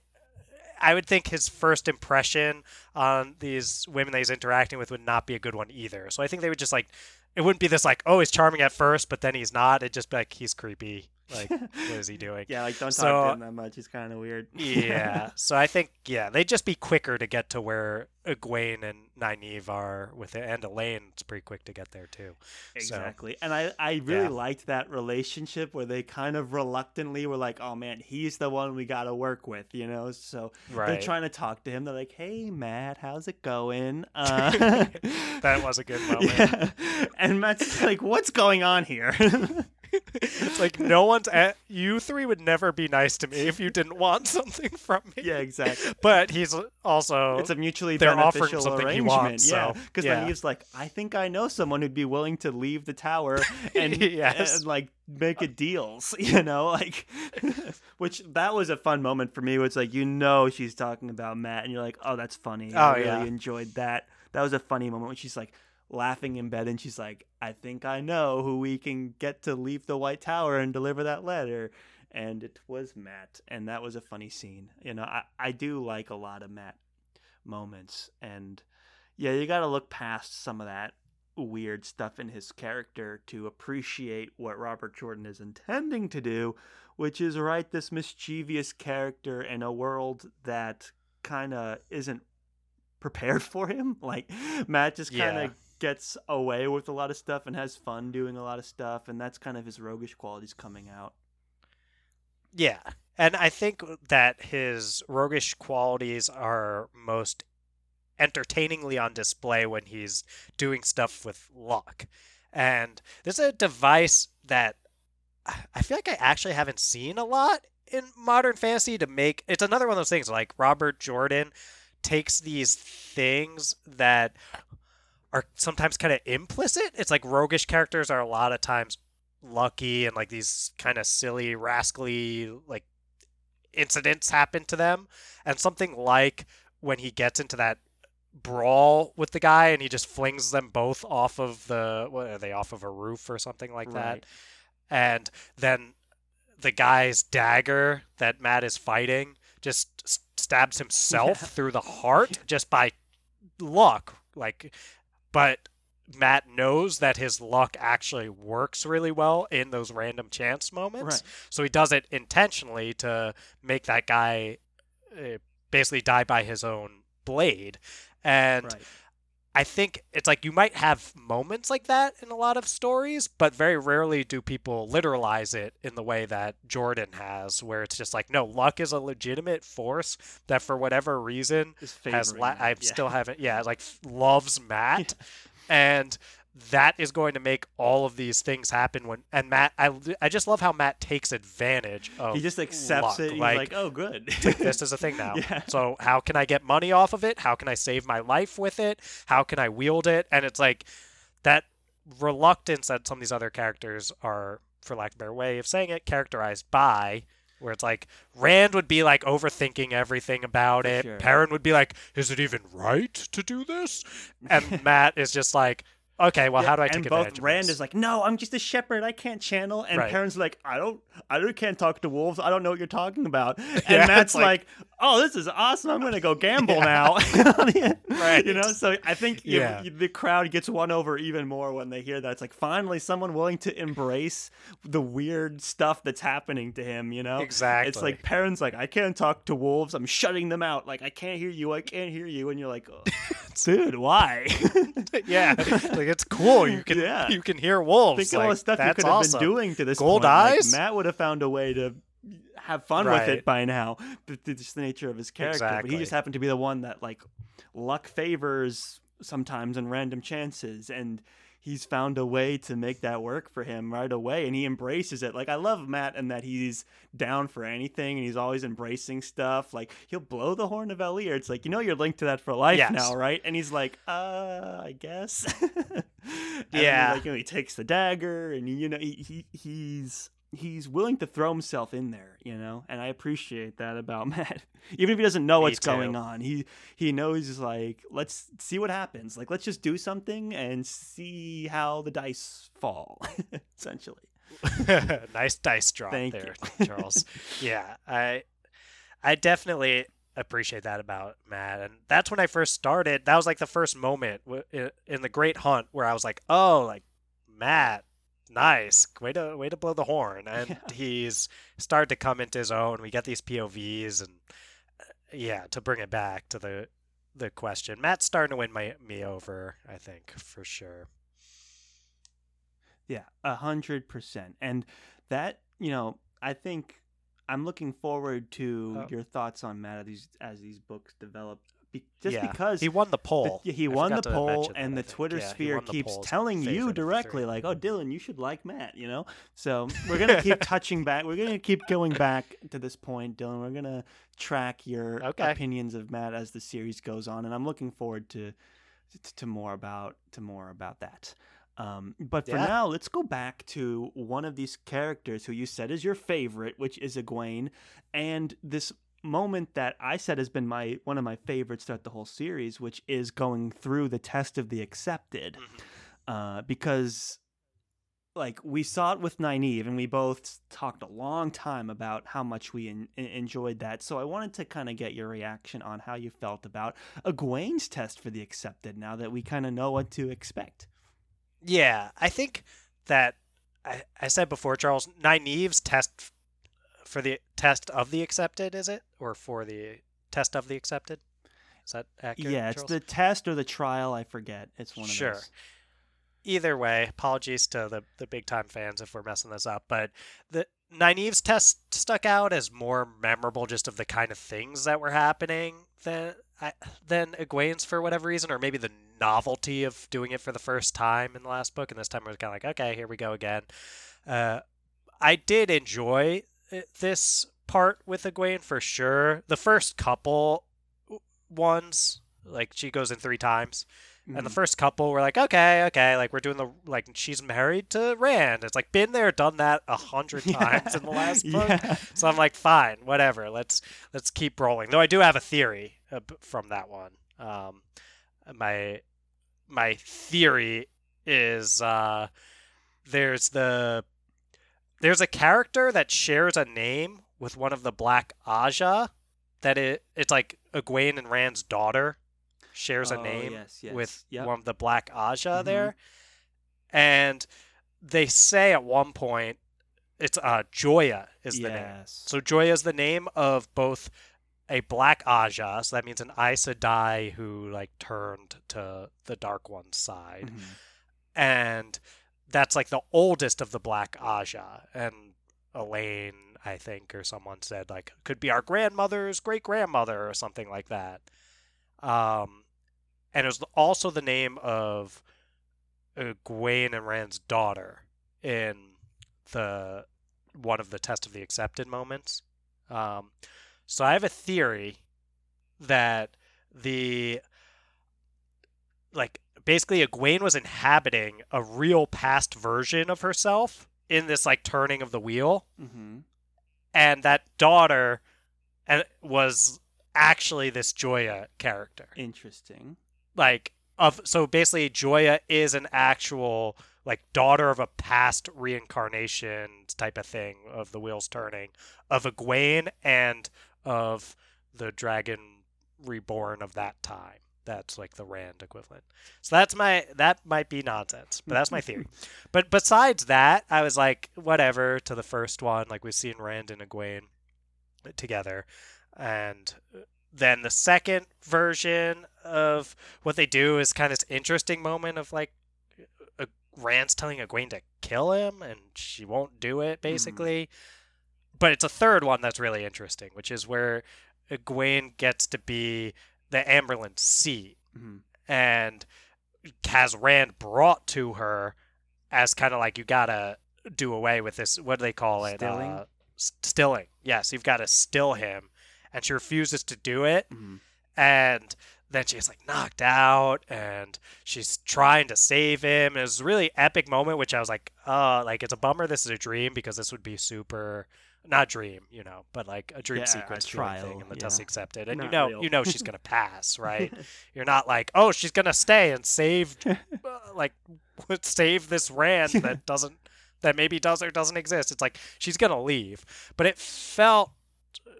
I would think his first impression on these women that he's interacting with would not be a good one either. So I think they would just like it wouldn't be this like, oh, he's charming at first, but then he's not. It'd just be like he's creepy. Like, <laughs> what is he doing? Yeah, like don't talk to him that much. He's kind of weird. Yeah. <laughs> so I think yeah, they'd just be quicker to get to where Egwene and Nynaeve are with it, and Elaine's pretty quick to get there too. So, Exactly. And I, I really Yeah. liked that relationship where they kind of reluctantly were like, oh man, he's the one we got to work with, you know? So they're trying to talk to him. They're like, hey, Matt, how's it going? <laughs> Uh, that was a good moment. yeah. And Matt's like, what's going on here? It's <laughs> like no one's at you three would never be nice to me if you didn't want something from me. yeah, exactly. <laughs> But he's also It's a mutually they're offering beneficial something he arrangement. wants, yeah, so, because yeah. Nynaeve's like, I think I know someone who'd be willing to leave the tower <laughs> and, Yes. and like make it deals, you know, like, which that was a fun moment for me. Where it's like you know she's talking about Matt, and you're like, oh, that's funny. I Oh, really yeah. enjoyed that. That was a funny moment when she's like laughing in bed, and she's like, I think I know who we can get to leave the White Tower and deliver that letter. And it was Matt, and that was a funny scene. You know, I, I do like a lot of Matt moments and yeah you got to look past some of that weird stuff in his character to appreciate what robert jordan is intending to do which is write this mischievous character in a world that kind of isn't prepared <laughs> for him like matt just kind of Yeah. Gets away with a lot of stuff and has fun doing a lot of stuff and that's kind of his roguish qualities coming out Yeah. And I think that his roguish qualities are most entertainingly on display when he's doing stuff with luck. And this is a device that I feel like I actually haven't seen a lot in modern fantasy to make it's another one of those things like Robert Jordan takes these things that are sometimes kind of implicit. It's like roguish characters are a lot of times lucky and like these kind of silly, rascally like incidents happen to them. And something like when he gets into that brawl with the guy and he just flings them both off of the what are they off of a roof or something like that and then the guy's dagger that Matt is fighting just stabs himself <laughs> Yeah. through the heart just by luck like but Matt knows that his luck actually works really well in those random chance moments. Right. so he does it intentionally to make that guy uh, basically die by his own blade. And right I think it's like you might have moments like that in a lot of stories, but very rarely do people literalize it in the way that Jordan has, where it's just like, no, luck is a legitimate force that for whatever reason has la- I yeah. still haven't, yeah, like loves <laughs> Matt, and that is going to make all of these things happen when and Matt, I I just love how Matt takes advantage of he just accepts luck. it he's like like, oh good this is a thing <laughs> now. Yeah. So how can I get money off of it? How can I save my life with it? How can I wield it? And it's like that reluctance that some of these other characters are, for lack of a better way of saying it, characterized by. Where it's like Rand would be like overthinking everything about it. sure. Perrin would be like, "Is it even right to do this?" And <laughs> Matt is just like, Okay, well, Yeah, how do I and take both advantage of Rand is like, no, I'm just a shepherd. I can't channel. And Right. Perrin's like, I don't, I don't, can't talk to wolves. I don't know what you're talking about. <laughs> And Yeah, Matt's like- like, oh, this is awesome. I'm gonna go <laughs> gamble now. Right. <laughs> You know. So I think Yeah. the crowd gets won over even more when they hear that. It's like finally someone willing to embrace the weird stuff that's happening to him. You know. Exactly. It's like Perrin's like, I can't talk to wolves. I'm shutting them out. Like I can't hear you. I can't hear you. And you're like, oh, dude, why? yeah, like it's cool. You <laughs> can Yeah. you can hear wolves. Think of all the stuff you could have awesome. been doing to this Gold point. Like, eyes? Matt would have found a way to have fun with it by now. Just the nature of his character. But he just happened to be the one that like luck favors sometimes and random chances and he's found a way to make that work for him right away and he embraces it like i love matt and that he's down for anything and he's always embracing stuff like he'll blow the horn of Valere. it's like you know you're linked to that for life Yes. now right and he's like uh i guess <laughs> Yeah. like you know he takes the dagger and you know he, he he's he's willing to throw himself in there you know and i appreciate that about <laughs> matt even if he doesn't know Me what's too. going on he he knows like let's see what happens like let's just do something and see how the dice fall <laughs> essentially <laughs> nice dice drop Thank there. Charles. yeah, I I definitely appreciate that about Matt, and that's when I first started. That was like the first moment in the Great Hunt where I was like, oh, like Matt, nice, way to way to blow the horn, and Yeah. <laughs> he's started to come into his own. We get these POVs, and uh, yeah, to bring it back to the the question, Matt's starting to win my me over. I think for sure. Yeah, a hundred percent. And that, you know, I think I'm looking forward to Oh. your thoughts on Matt as these as these books develop. Be, just Yeah, because he won the the- poll. yeah, he I won the poll, mention that, and the. Twitter Yeah, sphere the keeps telling you directly, like, "Oh, Dylan, you should like Matt," you know. So <laughs> we're gonna keep touching back. We're gonna keep going back to this point, Dylan. We're gonna track your Okay. opinions of Matt as the series goes on, and I'm looking forward to to, to more about to more about that. Um, but for Yeah. now, let's go back to one of these characters who you said is your favorite, which is Egwene, and this moment that I said has been my one of my favorites throughout the whole series, which is going through the test of the accepted, Mhm. uh, because like we saw it with Nynaeve, and we both talked a long time about how much we en- en- enjoyed that. So I wanted to kind of get your reaction on how you felt about Egwene's test for the accepted. Now that we kind of know what to expect. Yeah, I think that I, I said before, Charles, Nynaeve's test for the test of the accepted, is it? Or for the test of the accepted? Is that accurate? yeah, it's Charles? the test or the trial. I forget. It's one of Sure. those. Either way, apologies to the, the big time fans if we're messing this up, but the Nynaeve's test stuck out as more memorable just of the kind of things that were happening than I, than Egwene's for whatever reason, or maybe the novelty of doing it for the first time in the last book, and this time it was kind of like, okay, here we go again. Uh, I did enjoy this part with Egwene for sure. The first couple ones, like she goes in three times, and the Mhm. first couple were like, okay, okay, like we're doing the like she's married to Rand. It's like been there, done that a hundred <laughs> times in the last <laughs> book. Yeah. So I'm like, fine, whatever. Let's let's keep rolling. Though I do have a theory uh, from that one. Um, my my theory is uh, there's the there's a character that shares a name with one of the Black Ajah. That it it's like Egwene and Rand's daughter shares a Oh, name yes, yes. with Yep. one of the Black Ajah Mhm. there, and they say at one point it's uh Joiya is the name. yes. So Joiya is the name of both a Black Ajah, so that means an Aes Sedai who like turned to the Dark One's side, Mhm. and that's like the oldest of the Black Ajah. And Elaine, I think, or someone said like could be our grandmother's great grandmother or something like that. Um, and it was also the name of Egwene and Rand's daughter in the one of the test of the accepted moments. Um, so I have a theory that the like basically Egwene was inhabiting a real past version of herself in this like turning of the wheel, Mhm. and that daughter uh, was actually this Joiya character. Interesting. Like of so basically Joiya is an actual like daughter of a past reincarnation type of thing of the wheels turning of Egwene and of the dragon reborn of that time. That's like the Rand equivalent. So that's my that might be nonsense, but that's my theory. <laughs> but besides that, I was like whatever to the first one. Like we've seen Rand and Egwene together, and then the second version of what they do is kind of this interesting moment of like a, Rand's telling Egwene to kill him, and she won't do it hmm. basically. But it's a third one that's really interesting, which is where Egwene gets to be the Amyrlin seat Mhm. and has Rand brought to her as kind of like you gotta do away with this. What do they call it? Stilling? Uh, stilling. Yes, you've got to still him, and she refuses to do it. Mhm. And then she's like knocked out, and she's trying to save him. It was a really epic moment, which I was like, oh, like it's a bummer. This is a dream because this would be super. Not dream, you know, but like a dream Yeah, sequence feeling trial, thing, and the yeah. test accepted, and you know, real. you know she's gonna pass, <laughs> right? You're not like, oh, she's gonna stay and save, <laughs> uh, like, <laughs> save this Rand that doesn't, that maybe does or doesn't exist. It's like she's gonna leave, but it felt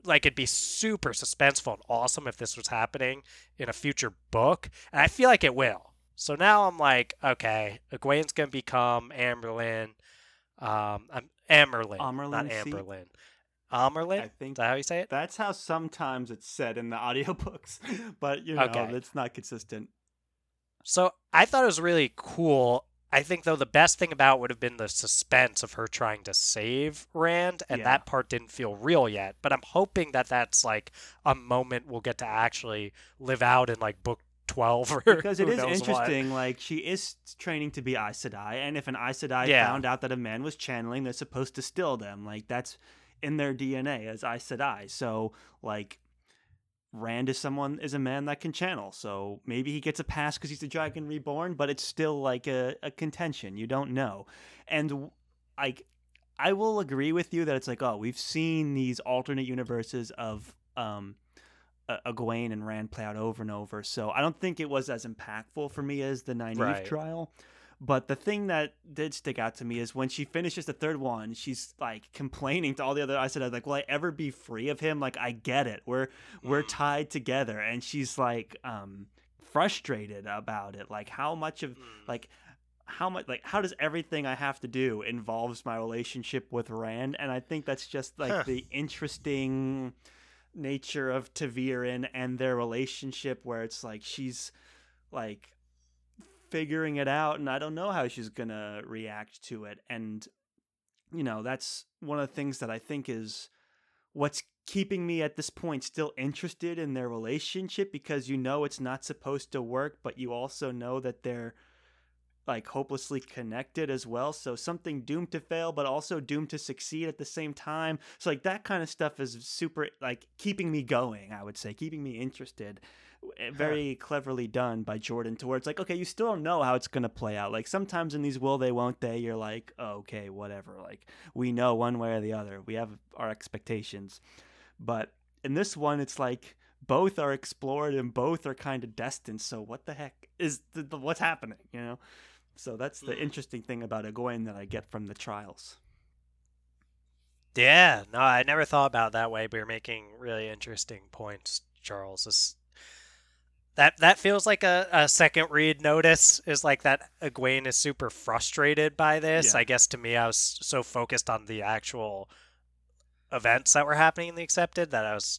like it'd be super suspenseful and awesome if this was happening in a future book, and I feel like it will. So now I'm like, okay, Egwene's gonna become Amberlyn. Um, I'm Amerlin, not Amerlin seat? Amberlyn. Amerlin. I Is think that how you say it? that's how sometimes it's said in the <laughs> audiobooks, but you know, Okay. it's not consistent. So I thought it was really cool. I think though the best thing about it would have been the suspense of her trying to save Rand, and Yeah. that part didn't feel real yet. But I'm hoping that that's like a moment we'll get to actually live out in like book twelve or because <laughs> it is knows what. interesting. Like she is training to be Aes Sedai, and if an Aes Sedai Yeah. found out that a man was channeling, they're supposed to still them. Like that's in their DNA as Aes Sedai. So like. Rand is someone is a man that can channel, so maybe he gets a pass because he's a dragon reborn, but it's still like a, a contention. You don't know, and like I will agree with you that it's like oh we've seen these alternate universes of um uh, Egwene and Rand play out over and over. So I don't think it was as impactful for me as the Nynaeve Right. trial. But the thing that did stick out to me is when she finishes the third one, she's like complaining to all the other. I said, like, will I ever be free of him? Like, I get it. We're we're Mm. tied together, and she's like um frustrated about it. Like, how much of Mm. like how much like how does everything I have to do involves my relationship with Rand? And I think that's just like Huh. the interesting nature of ta'veren and their relationship where it's like she's like figuring it out and I don't know how she's going to react to it. And you know that's one of the things that I think is what's keeping me at this point still interested in their relationship because you know it's not supposed to work but you also know that they're like hopelessly connected as well. So something doomed to fail but also doomed to succeed at the same time. So like that kind of stuff is super like keeping me going i would say keeping me interested. Eh, very cleverly done by jordan to where it's like okay you still don't know how it's going to play out. Like sometimes in these will they won't they you're like oh, okay whatever. Like we know one way or the other. We have our expectations. But in this one it's like both are explored and both are kind of destined. So what the heck is the, the, what's happening you know so that's the Mm. interesting thing about Egwene that I get from the trials. Yeah, no, I never thought about it that way, but you're making really interesting points, Charles. This, that that feels like a, a second read notice is like that Egwene is super frustrated by this. Yeah. I guess to me I was so focused on the actual events that were happening in the accepted that I was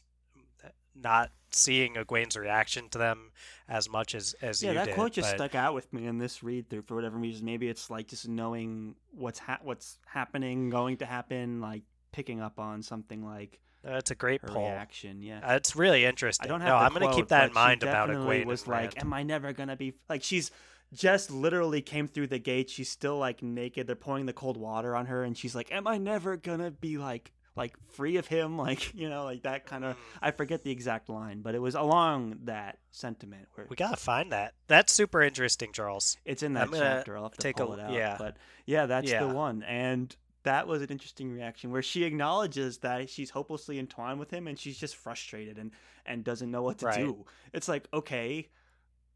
not seeing Egwene's reaction to them as much as as yeah, you that did. quote just but- stuck out with me in this read through for whatever reason. Maybe it's like just knowing what's ha- what's happening, going to happen, like picking up on something like That's a great poll. reaction. Yeah. Uh, It's really interesting. I don't have. no, I'm gonna keep that in mind about Egwene. Was like, am I never gonna be like? She's just literally came through the gate. She's still like naked. They're pouring the cold water on her, and she's like, "Am I never gonna be like like free of him?" <laughs> Like you know, like that kind of. Mm. I forget the exact line, but it was along that sentiment where We gotta find that. That's super interesting, Charles. it's in that chapter. I'll have to take a- pull it out. yeah. But yeah, that's Yeah. the one, and. That was an interesting reaction where she acknowledges that she's hopelessly entwined with him and she's just frustrated and, and doesn't know what to Right. do. It's like, okay,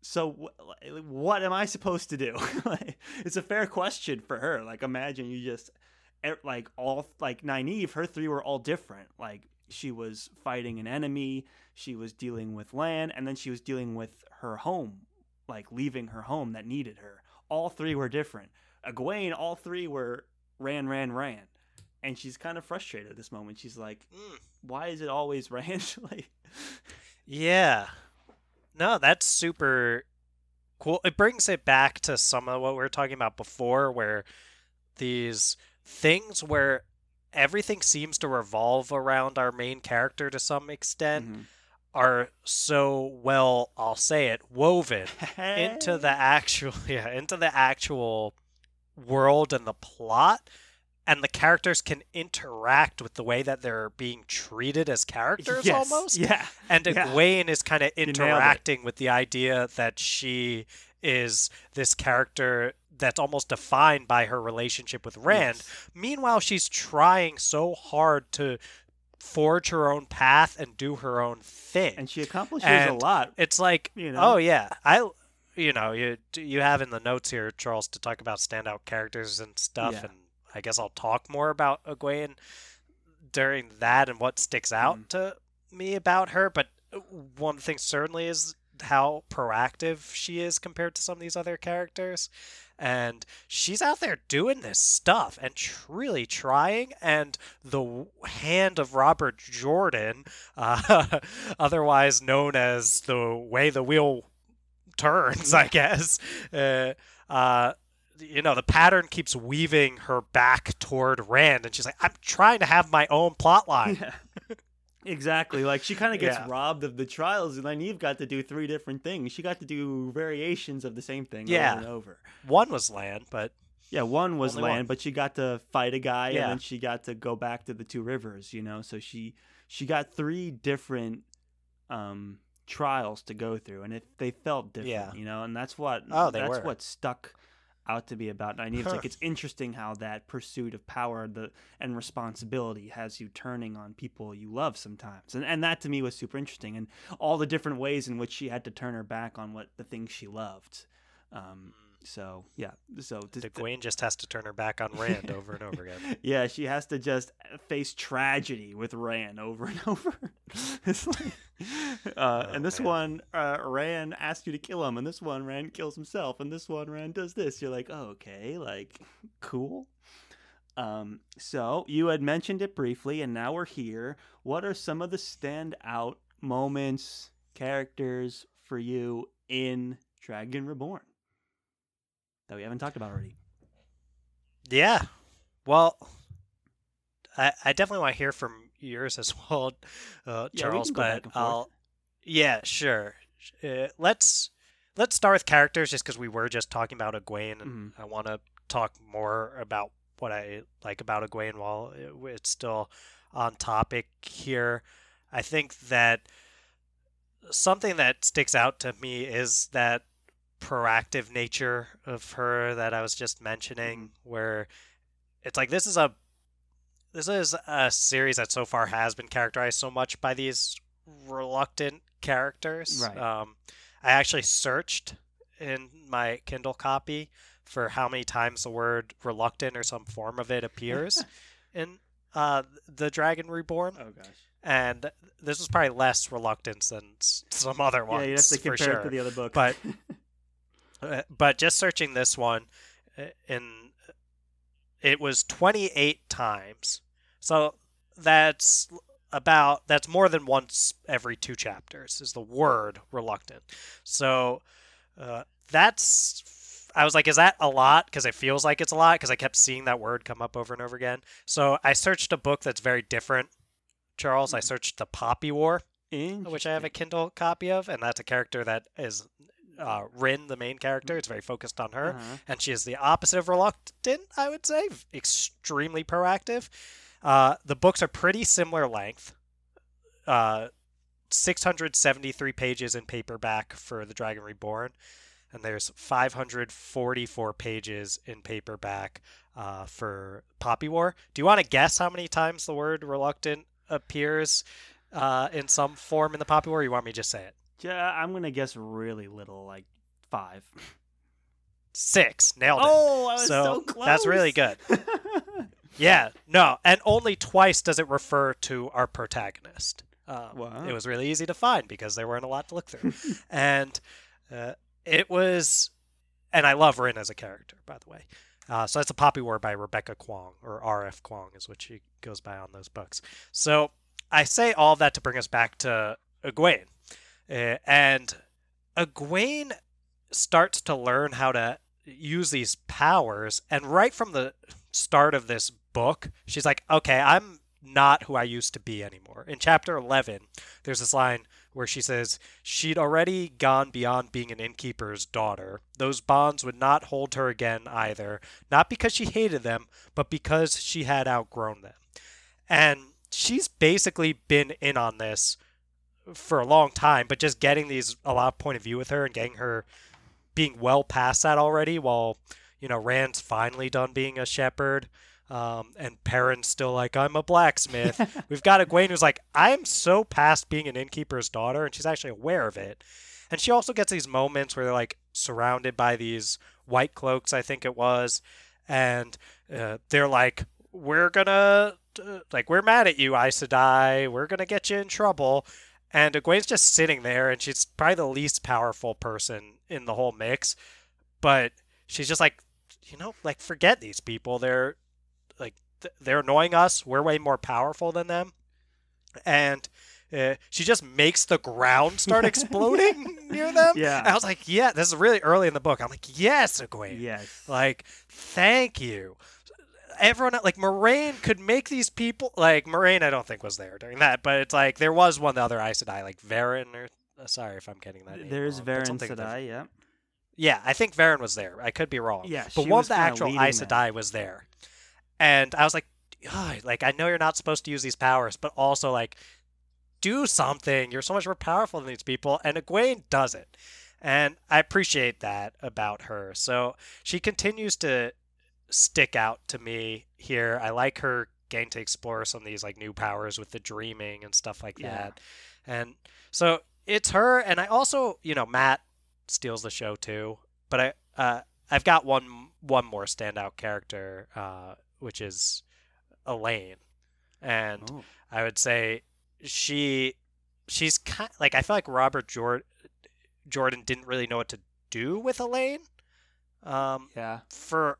so wh- what am I supposed to do? <laughs> it's a fair question for her. Like, imagine you just like all like Nynaeve, her three were all different. Like, she was fighting an enemy, she was dealing with Lan, and then she was dealing with her home, like leaving her home that needed her. All three were different. Egwene, all three were ran, ran, ran. And she's kind of frustrated at this moment. She's like, Mm. why is it always <laughs> ran? like, Yeah. No, that's super cool. It brings it back to some of what we were talking about before, where these things where everything seems to revolve around our main character to some extent mhm. are so well, I'll say it, woven into the actual <laughs> yeah, into the actual world and the plot. And the characters can interact with the way that they're being treated as characters Yes, almost. Yeah. And Yeah. Egwene is kind of interacting with the idea that she is this character that's almost defined by her relationship with Rand. Yes. Meanwhile, she's trying so hard to forge her own path and do her own thing. And she accomplishes a lot. it's like, You know? oh yeah, I, you know, you you have in the notes here, Charles, to talk about standout characters and stuff, Yeah. and I guess I'll talk more about Egwene during that and what sticks out Mhm. to me about her. But one thing certainly is how proactive she is compared to some of these other characters. And she's out there doing this stuff and tr- really trying. And the w- hand of Robert Jordan, uh, <laughs> otherwise known as the way the wheel turns, I guess, uh, uh, you know, the pattern keeps weaving her back toward Rand, and she's like, "I'm trying to have my own plot line." <laughs> Yeah. Exactly. Like she kind of gets Yeah. robbed of the trials, and then you've got to do three different things. She got to do variations of the same thing Yeah. over and over. One was Lan, but Yeah, one was Lan, one. but she got to fight a guy, Yeah. and then she got to go back to the two rivers. You know, so she she got three different um, trials to go through, and it they felt different. Yeah. You know, and that's what Oh, they that's were. what stuck out to be about I Nynaeve. It's like it's interesting how that pursuit of power the and responsibility has you turning on people you love sometimes, and and that to me was super interesting, and all the different ways in which she had to turn her back on what the things she loved. Um, so yeah, so the Queen just has to turn her back on Rand <laughs> over and over again. yeah, she has to just face tragedy with Rand over and <laughs> over. it's like, uh, Oh, and this man. one, uh, Rand asks you to kill him, and this one, Rand kills himself, and this one, Rand does this. You're like, oh, okay, like, cool. Um, so you had mentioned it briefly, and now we're here. What are some of the standout moments, characters for you in Dragon Reborn that we haven't talked about already? Yeah. Well, I, I definitely want to hear from yours as <laughs> well, uh, Yeah, we Charles. can but. I'll, yeah, sure. Uh, let's let's start with characters, just because we were just talking about Egwene, and Mhm. I want to talk more about what I like about Egwene while it- it's still on topic here. I think that something that sticks out to me is that proactive nature of her that I was just mentioning, where it's like this is a this is a series that so far has been characterized so much by these reluctant characters. Right. Um, I actually searched in my Kindle copy for how many times the word reluctant or some form of it appears <laughs> in uh, the Dragon Reborn, Oh gosh. and this was probably less reluctance than some other ones. Yeah, you have to compare sure. it to the other book. But- <laughs> <laughs> but just searching this one uh, in it was 28 times. So that's about that's more than once every two chapters is the word reluctant. So uh, that's i was like is that a lot? Because it feels like it's a lot because i kept seeing that word come up over and over again. So i searched a book that's very different charles. I Mhm. searched the poppy war which I have a Kindle copy of, and that's a character that is uh, Rin, the main character. It's very focused on her, Uh-huh. and she is the opposite of reluctant. I would say, extremely proactive. Uh, the books are pretty similar length. Uh, 673 pages in paperback for The Dragon Reborn, and there's 544 pages in paperback uh, for Poppy War. Do you want to guess how many times the word reluctant appears uh, in some form in the Poppy War? Or you want me to just say it? Ja, I'm gonna guess really little, like five. Six. Nailed it. Oh, I was So, so, close. that's really good. Yeah, <laughs> no, and only twice does it refer to our protagonist. Um, Wow. It was really easy to find because there weren't a lot to look through, <laughs> and uh, it was, and I love Rin as a character, by the way. Uh, so that's a Poppy War by Rebecca Kuang, or R.F. Kuang is what she goes by on those books. So I say all that to bring us back to Egwene, uh, and Egwene starts to learn how to use these powers, and right from the start of this book, she's like, okay, I'm not who I used to be anymore. In chapter 11, there's this line where she says, She'd already gone beyond being an innkeeper's daughter. Those bonds would not hold her again either, not because she hated them, but because she had outgrown them. And she's basically been in on this for a long time, but just getting these a lot of point of view with her and getting her being well past that already while you know rand's finally done being a shepherd um, and perrin's still like i'm a blacksmith. <laughs> We've got egwene who's like i'm so past being an innkeeper's daughter and she's actually aware of it. And she also gets these moments where they're like surrounded by these white cloaks i think it was and uh, they're like we're gonna uh, like we're mad at you Aes Sedai. we're gonna get you in trouble and Egwene's just sitting there, and she's probably the least powerful person in the whole mix. But she's just like, you know, like forget these people. They're like th- they're annoying us. We're way more powerful than them, and uh, she just makes the ground start <laughs> exploding near them. Yeah. And I was like, yeah, this is really early in the book. I'm like, yes, Egwene. Yes. Like, thank you. Everyone like Moiraine could make these people like Moiraine. I don't think was there during that, but it's like there was one the other Aes Sedai, like Verin or uh, sorry if I'm getting that. name There's wrong, but Verin different. Sedai, yeah. Yeah, I think Verin was there. I could be wrong. Yeah, but one of the actual Aes that. Sedai was there, and I was like, like I know you're not supposed to use these powers, but also like do something. You're so much more powerful than these people, and Egwene does it. And I appreciate that about her. So she continues to stick out to me here. I like her getting to explore some of these like new powers with the dreaming and stuff like Yeah. that. And so it's her and I also, you know, Matt steals the show too. But I uh I've got one one more standout character uh which is Elaine. And Oh. I would say she she's kind like I feel like Robert Jordan Jordan didn't really know what to do with Elaine. Um, Yeah. for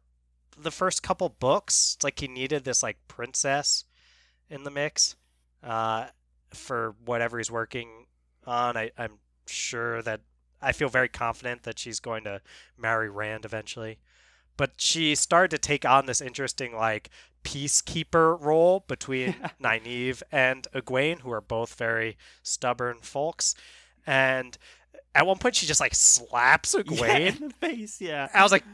the first couple books, it's like he needed this like princess in the mix uh, for whatever he's working on. I, I'm sure that I feel very confident that she's going to marry Rand eventually. But she started to take on this interesting like peacekeeper role between <laughs> Nynaeve and Egwene, who are both very stubborn folks. And at one point, she just like slaps <laughs> Yeah, Egwene. in the face, yeah. I was like,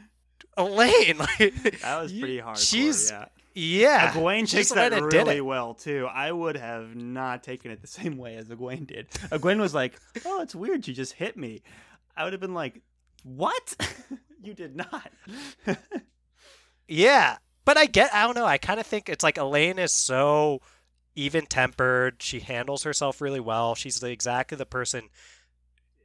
Elaine, <laughs> like, That was pretty hard. She's yeah. yeah. Egwene takes that went and did really well too. I would have not taken it the <laughs> same way as Egwene did. Egwene was like, "Oh, it's weird. You just hit me." I would have been like, "What? <laughs> you did not." Yeah, but I get. I don't know. I kind of think it's like Elaine is so even tempered. She handles herself really well. She's the, exactly the person.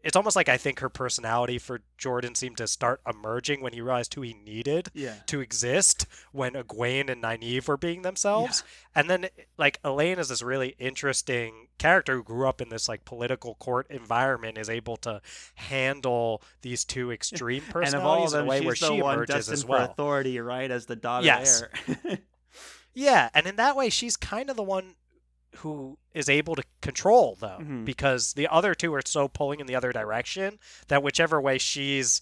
It's almost like I think her personality for Jordan seemed to start emerging when he realized who he needed yeah. to exist when Egwene and Nynaeve were being themselves. And then like Elaine is this really interesting character who grew up in this like political court environment is able to handle these two extreme <laughs> And of all personalities them, in a way where she emerges as well. authority, right? As the daughter Yes. heir. <laughs> Yeah, and in that way she's kind of the one who is able to control though Mhm. because the other two are so pulling in the other direction that whichever way she's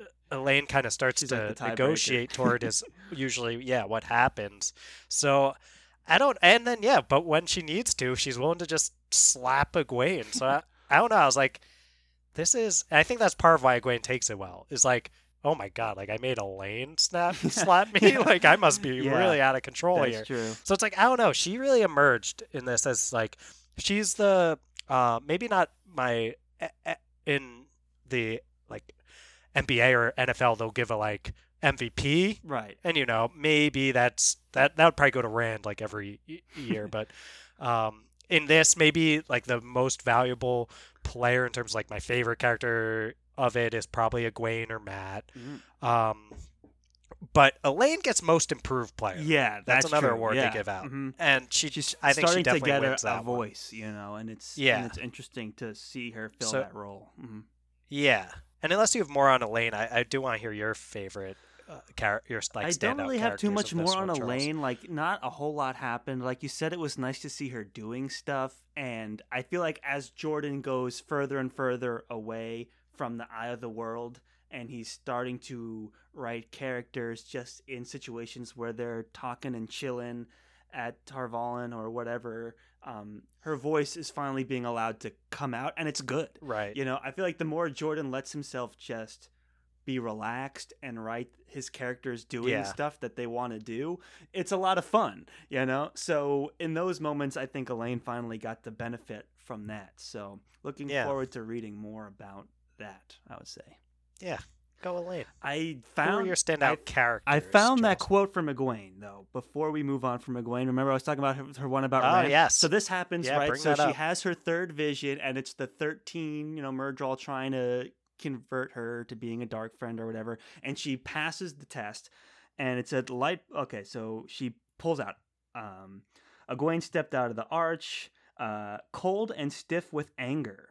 uh, Elaine kind of starts She's to tiebreaker. negotiate toward is <laughs> usually yeah what happens. So I don't and then yeah, but when she needs to, she's willing to just slap Egwene. So I, I don't know. I was like, this is. I think that's part of why Egwene takes it well. Is like, oh my god, like I made Elaine snap <laughs> slap me. Yeah. Like I must be Yeah. really out of control here. True. So it's like I don't know. She really emerged in this as like she's the uh, maybe not my in the like NBA or NFL they'll give a like MVP Right. and you know maybe that's that that would probably go to Rand like every year, <laughs> but um, in this maybe like the most valuable player in terms of like my favorite character of it is probably Egwene or Mat. Mhm. Um, but Elaine gets most improved player. Yeah, That's another true, award yeah. give out. Mhm. and she She's I think she starting to get a, a one. voice, you know, and it's Yeah. and it's interesting to see her fill So- that role. Mhm. Yeah, and unless you have more on Elaine, I, I do want to hear your favorite uh, char- your like I don't really have too much more on Charles. Elaine. Like, not a whole lot happened. Like you said, it was nice to see her doing stuff, and I feel like as Jordan goes further and further away from the eye of the world, and he's starting to write characters just in situations where they're talking and chilling at Tar Valon or whatever. Um, her voice is finally being allowed to come out, and it's good. Right. You know, I feel like the more Jordan lets himself just be relaxed and write his characters doing Yeah. stuff that they want to do, it's a lot of fun, you know? So in those moments, I think Elaine finally got the benefit from that. So looking Yeah. forward to reading more about that, I would say. Yeah. Go Elayne. I found your standout I- characters? I found that quote from Egwene though. Before we move on from Egwene, remember I was talking about her, her one about Oh, Rand? yes. So this happens Yeah, right. So she up. has her third vision, and it's the thirteen. You know, Myrddraal trying to convert her to being a dark friend or whatever, and she passes the test, and it's a light. Okay, so she pulls out. Um, Egwene stepped out of the arch, uh, cold and stiff with anger.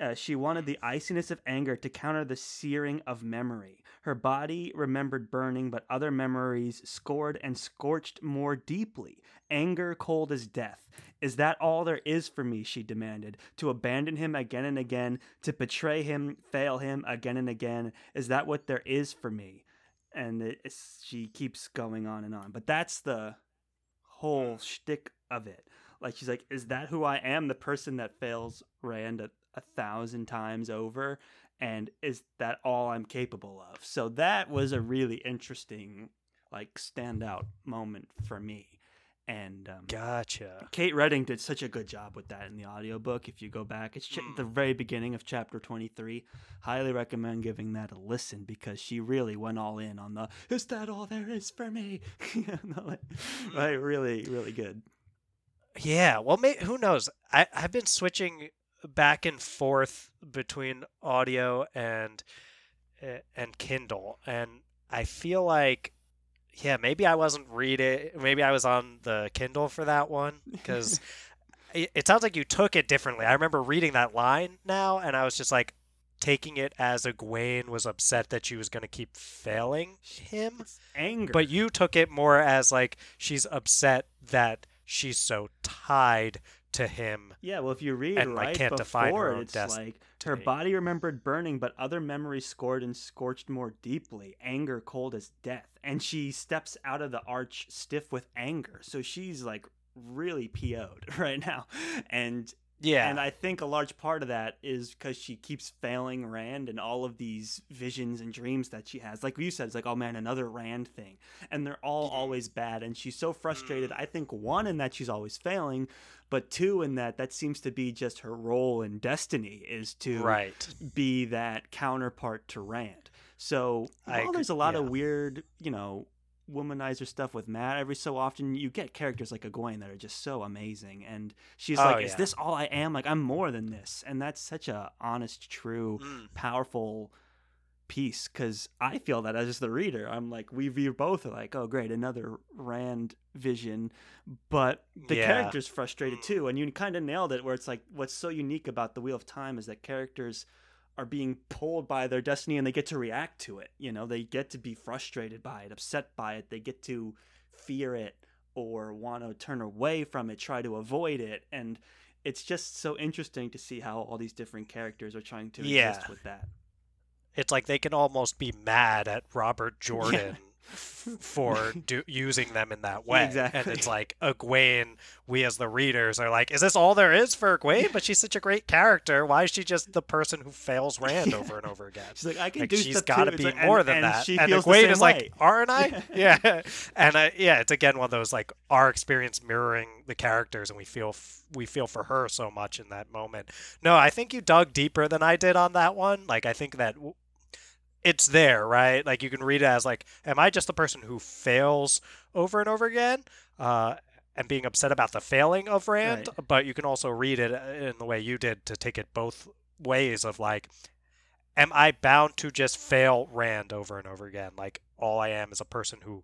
Uh, she wanted the iciness of anger to counter the searing of memory. Her body remembered burning, but other memories scored and scorched more deeply. Anger cold as death. Is that all there is for me? She demanded. To abandon him again and again, to betray him, fail him again and again. Is that what there is for me? And she keeps going on and on. But that's the whole shtick of it. Like she's like, is that who I am? The person that fails Rand a, a thousand times over, and is that all I'm capable of? So that was a really interesting, like, standout moment for me. And um, Gotcha. Kate Reading did such a good job with that in the audiobook. If you go back, it's ch- Mm. the very beginning of chapter 23. Highly recommend giving that a listen because she really went all in on the is that all there is for me? <laughs> You know, like, right, really, really good. Yeah. Well, may, who knows? I I've been switching back and forth between audio and uh, and Kindle, and I feel like. Yeah, maybe I wasn't reading. Maybe I was on the Kindle for that one <laughs> because it, it sounds like you took it differently. I remember reading that line now, and I was just like taking it as Egwene was upset that she was going to keep failing him. It's anger. But you took it more as like she's upset that she's so tied to him. yeah, well, if you read and, like, right can't define her before, own it's like her body remembered burning, but other memories scored and scorched more deeply. Anger cold as death, and she steps out of the arch stiff with anger. So she's like really PO'd <laughs> right now, and Yeah. And I think a large part of that is because she keeps failing Rand and all of these visions and dreams that she has. Like you said, it's like, oh man, another Rand thing. And they're all always bad. And she's so frustrated. Mm. I think, one, in that she's always failing, but two, in that that seems to be just her role in Destiny is to right. be that counterpart to Rand. So I while there's a lot yeah. of weird, you know, womanizer stuff with Mat, every so often you get characters like Egwene that are just so amazing. And she's Oh, like, Is yeah. this all I am? Like I'm more than this. And that's such a honest, true, Mm. powerful piece because I feel that as the reader. I'm like, we we both are like, oh great, another Rand vision, but the Yeah. character's frustrated too, and you kind of nailed it. Where it's like, what's so unique about the Wheel of Time is that characters are being pulled by their destiny and they get to react to it. You know, they get to be frustrated by it, upset by it. They get to fear it or want to turn away from it, try to avoid it, and it's just so interesting to see how all these different characters are trying to Yeah. exist with that. It's like they can almost be mad at Robert <laughs> Jordan for <laughs> do- using them in that way. Exactly. And it's like Egwene, we as the readers are like, is this all there is for Egwene? But she's such a great character. Why is she just the person who fails <laughs> Rand Yeah. over and over again? She's like, I can Like do she's got to be like- more and- than and that. And Egwene is way. like, aren't I? <laughs> yeah. And I, yeah, it's again one of those like our experience mirroring the characters, and we feel f- we feel for her so much in that moment. No, I think you dug deeper than I did on that one. Like I think that w- it's there, right? Like you can read it as like, am I just the person who fails over and over again? Uh, and being upset about the failing of Rand, Right. but you can also read it uh, in the way you did to take it both ways of like, am I bound to just fail Rand over and over again? Like all I am is a person who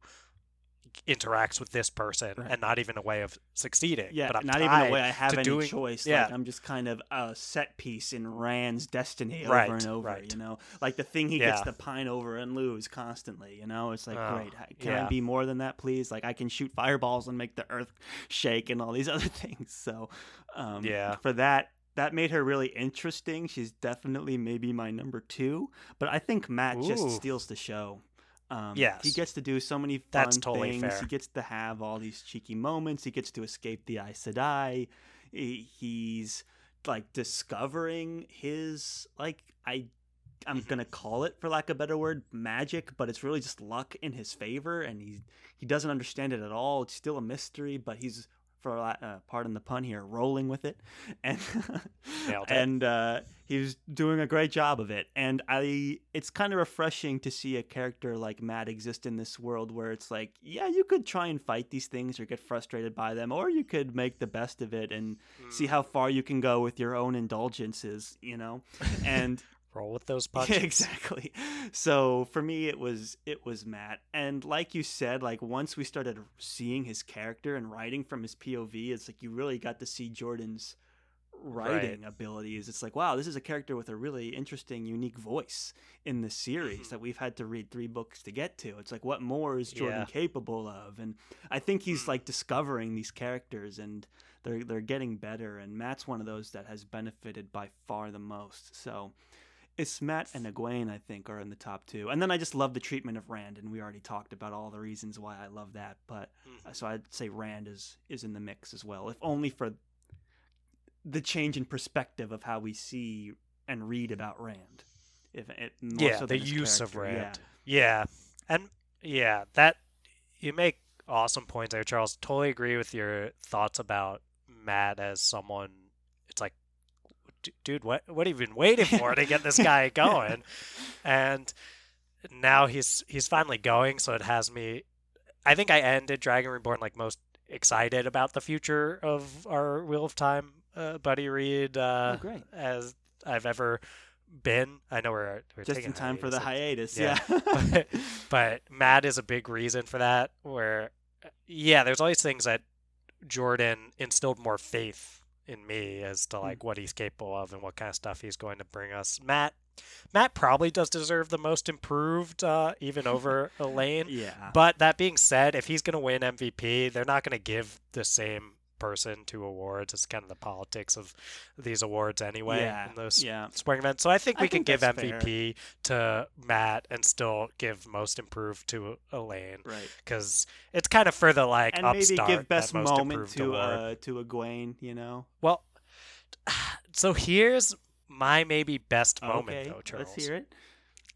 interacts with this person Right. and not even a way of succeeding. Yeah, but I'm not even a way I have any doing- choice. yeah. Like I'm just kind of a set piece in Rand's destiny Right, over and over. right. You know, like the thing he gets to pine over and lose constantly. You know, it's like Oh, great. Can I be more than that, please? Like I can shoot fireballs and make the earth shake and all these <laughs> other things. So, um, Yeah. for that. That made her really interesting. She's definitely maybe my number two, but I think Mat Ooh. just steals the show. Um, he gets to do so many fun That's totally things. fair. He gets to have all these cheeky moments. He gets to escape the Aes Sedai. He- He's like discovering his like I I'm Mm-hmm. gonna call it for lack of a better word magic, but it's really just luck in his favor, and he he doesn't understand it at all. It's still a mystery, but he's for uh, pardon the pun here, rolling with it, <laughs> and it. and uh, he's doing a great job of it. And I, it's kind of refreshing to see a character like Mat exist in this world where it's like, yeah, you could try and fight these things or get frustrated by them, or you could make the best of it and Mm. see how far you can go with your own indulgences, you know, <laughs> and. Roll with those <laughs> Yeah, punches. exactly. So for me, it was it was Mat, and like you said, like once we started seeing his character and writing from his POV, it's like you really got to see Jordan's writing abilities. It's like, wow, this is a character with a really interesting, unique voice in the series Mhm. that we've had to read three books to get to. It's like, what more is Jordan Yeah. capable of? And I think he's Mm. like discovering these characters and. They're, they're getting better, and Mat's one of those that has benefited by far the most. So, it's Mat and Egwene, I think, are in the top two. And then I just love the treatment of Rand, and we already talked about all the reasons why I love that. But Mhm. so I'd say Rand is is in the mix as well, if only for the change in perspective of how we see and read about Rand. If it, more yeah, so the use of Rand. Yeah. and yeah, that you make awesome points there, Charles. Totally agree with your thoughts about Mat as someone. It's like, dude, what what have you been waiting for to get this guy <laughs> going? And now he's he's finally going, so it has me. I think I ended Dragon Reborn like most excited about the future of our Wheel of Time uh, buddy read uh, Oh, great! as I've ever been. I know we're, we're Just taking in time for the hiatus. hiatus. yeah. Yeah, <laughs> But- but Mat is a big reason for that. Where, yeah, there's all these things that Jordan instilled more faith in me as to like what he's capable of and what kind of stuff he's going to bring us. Mat, Mat probably does deserve the most improved, uh, even over <laughs> Elayne. yeah. But that being said, if he's going to win MVP, they're not going to give the same person to awards. It's kind of the politics of these awards anyway Yeah, in those yeah. spring events. So I think I we can think give that's fair. MVP to Mat and still give most improved to Elayne Right. because it's kind of for the like And maybe give best moment to award. uh, to Egwene. You know. well, <sighs> so here's my maybe best moment okay. though, Charles. Let's hear it.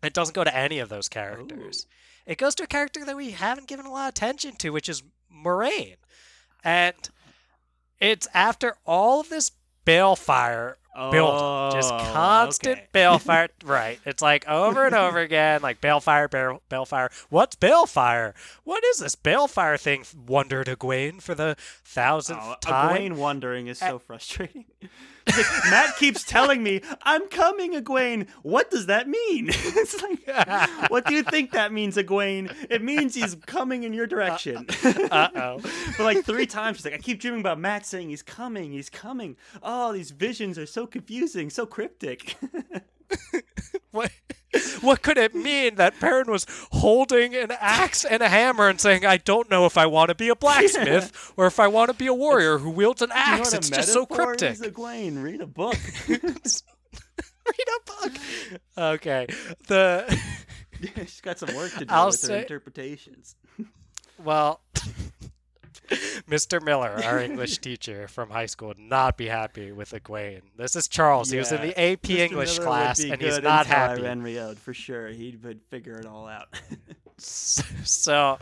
It doesn't go to any of those characters. It goes to a character that we haven't given a lot of attention to, which is Moiraine. And it's after all of this balefire build up, just Oh, constant okay. balefire. <laughs> right. It's like over and over again, like balefire, bale, balefire. What's balefire? What is this balefire thing? Wondered Egwene for the thousandth Oh, time. Egwene wondering is so frustrating. <laughs> Like, Mat keeps telling me, "I'm coming, Egwene." What does that mean? <laughs> it's like, what do you think that means, Egwene? It means he's coming in your direction. Uh, uh, uh-oh. <laughs> For like three times, she's like, "I keep dreaming about Mat saying he's coming, he's coming." Oh, these visions are so confusing, so cryptic. <laughs> What, <laughs> what could it mean that Perrin was holding an axe and a hammer and saying, I don't know if I want to be a blacksmith <laughs> or if I want to be a warrior who wields an Do you know axe? it's just so cryptic. Is, Egwene, read a book. <laughs> Read a book. Okay. The She's got some work to do I'll with say- her interpretations. well Mr. Miller, our English <laughs> teacher from high school, would not be happy with Egwene. This is Charles. He was in the AP Mr. English Miller class and he's not happy. Riode, for sure. He would figure it all out. <laughs> So,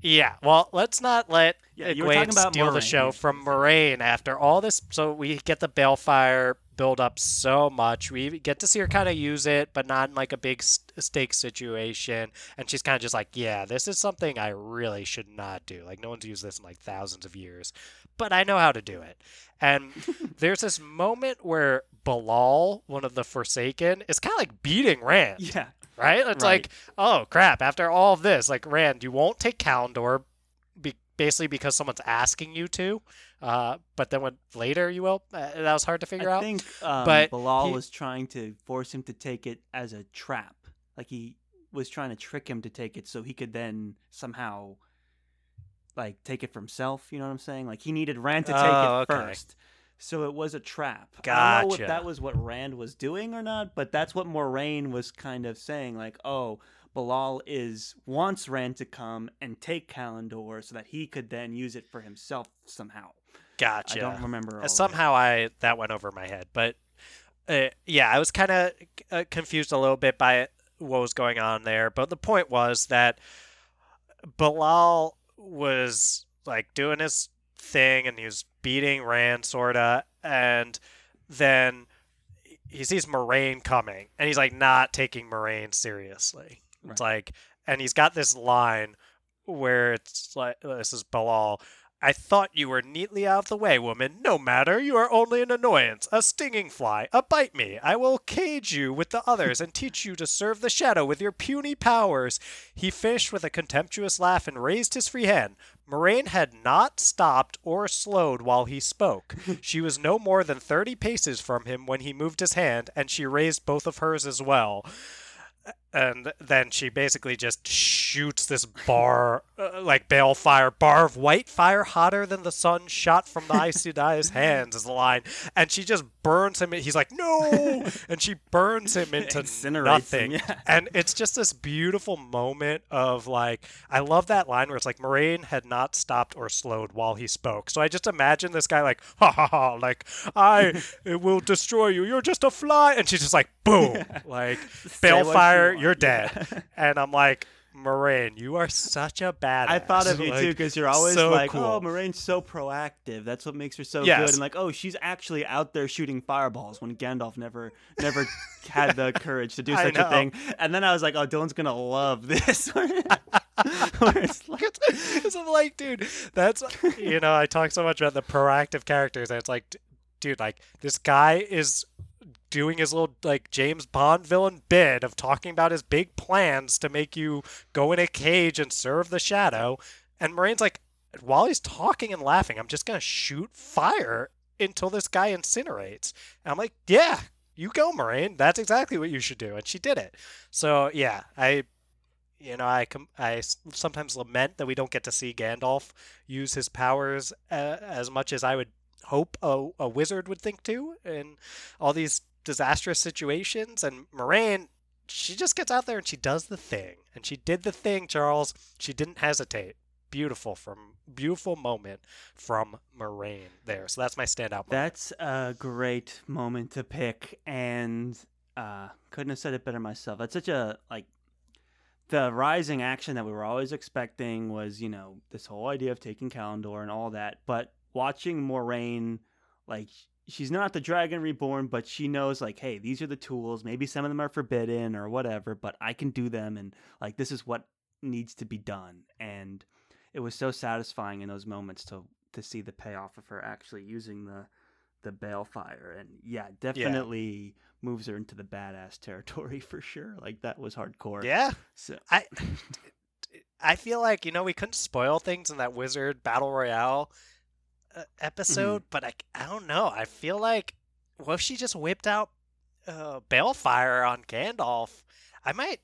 yeah. Well, let's not let Yeah, you were talking Egwene steal the show from Moiraine after all this. So we get the Balefire build up so much. We get to see her kind of use it, but not in like a big st- stake situation. And she's kind of just like, yeah, this is something I really should not do. Like, no one's used this in like thousands of years, but I know how to do it. And <laughs> there's this moment where Be'lal, one of the Forsaken, is kind of like beating Rand. Yeah. Right? It's Right. like, oh crap, after all of this, like, Rand, you won't take Callandor be- basically because someone's asking you to. Uh, but then when later you will, uh, that was hard to figure I out. I think um, But Be'lal he- was trying to force him to take it as a trap. Like he was trying to trick him to take it so he could then somehow like take it for himself. You know what I'm saying? Like he needed Rand to take Oh, it okay. first. So it was a trap. I don't know if Gotcha. that was what Rand was doing or not, but that's what Moiraine was kind of saying. Like, oh, Be'lal is wants Rand to come and take Callandor so that he could then use it for himself somehow. Gotcha. I don't remember. all of it. Somehow I that went over my head, but uh, yeah, I was kind of uh, confused a little bit by what was going on there. But the point was that Be'lal was like doing his thing, and he was beating Rand sorta, and then he sees Moiraine coming, and he's like not taking Moiraine seriously. It's like, and he's got this line where it's like, uh, this is Be'lal. I thought you were neatly out of the way, woman. No matter, you are only an annoyance, a stinging fly, a bite me. I will cage you with the others and teach you to serve the shadow with your puny powers. He finished with a contemptuous laugh and raised his free hand. Moiraine had not stopped or slowed while he spoke. <laughs> She was no more than thirty paces from him when he moved his hand, and she raised both of hers as well and then she basically just shoots this bar uh, like balefire bar of white fire hotter than the sun shot from the Aes Sedai's hands is the line. And she just burns him he's like no! And she burns him <laughs> into Incinerates him, nothing. yeah. and it's just this beautiful moment of like i love that line where it's like Moiraine had not stopped or slowed while he spoke. So i just imagine this guy like ha ha ha like i <laughs> will destroy you. You're just a fly. And she's just like boom. <laughs> Like what you balefire. You're dead <laughs> and i'm like Moiraine you are such a badass I thought of you Like, too because you're always so like, oh, cool. "Oh, Moiraine's so proactive. That's what makes her so Yes. good." And like, "Oh, she's actually out there shooting fireballs when Gandalf never, never had the <laughs> courage to do such a thing." And then I was like, "Oh, Dylan's gonna love <laughs> this." Where it's like, so I'm like, dude, that's you know, I talk so much about the proactive characters, and it's like, d- dude, like this guy is doing his little like James Bond villain bid of talking about his big plans to make you go in a cage and serve the shadow, and Moiraine's like, while he's talking and laughing, I'm just gonna shoot fire until this guy incinerates. And I'm like, yeah. You go, Moiraine. That's exactly what you should do, and she did it. So yeah, I you know, I com- I sometimes lament that we don't get to see Gandalf use his powers uh, as much as I would hope a, a wizard would think to in all these disastrous situations. And Moiraine, she just gets out there and she does the thing, and she did the thing, Charles. She didn't hesitate. Beautiful from beautiful moment from Moiraine there. So that's my standout moment. That's a great moment to pick, and uh, couldn't have said it better myself. That's such a like the rising action that we were always expecting was, you know, this whole idea of taking Callandor and all that. But watching Moiraine, like she's not the Dragon Reborn, but she knows like, hey, these are the tools. Maybe some of them are forbidden or whatever, but I can do them, and like this is what needs to be done. And it was so satisfying in those moments to to see the payoff of her actually using the the balefire and yeah definitely moves her into the badass territory <laughs> for sure like that was hardcore yeah. so I I feel like you know we couldn't spoil things in that wizard battle royale episode, but I I don't know. I feel like what if she just whipped out uh, balefire on Gandalf? I might.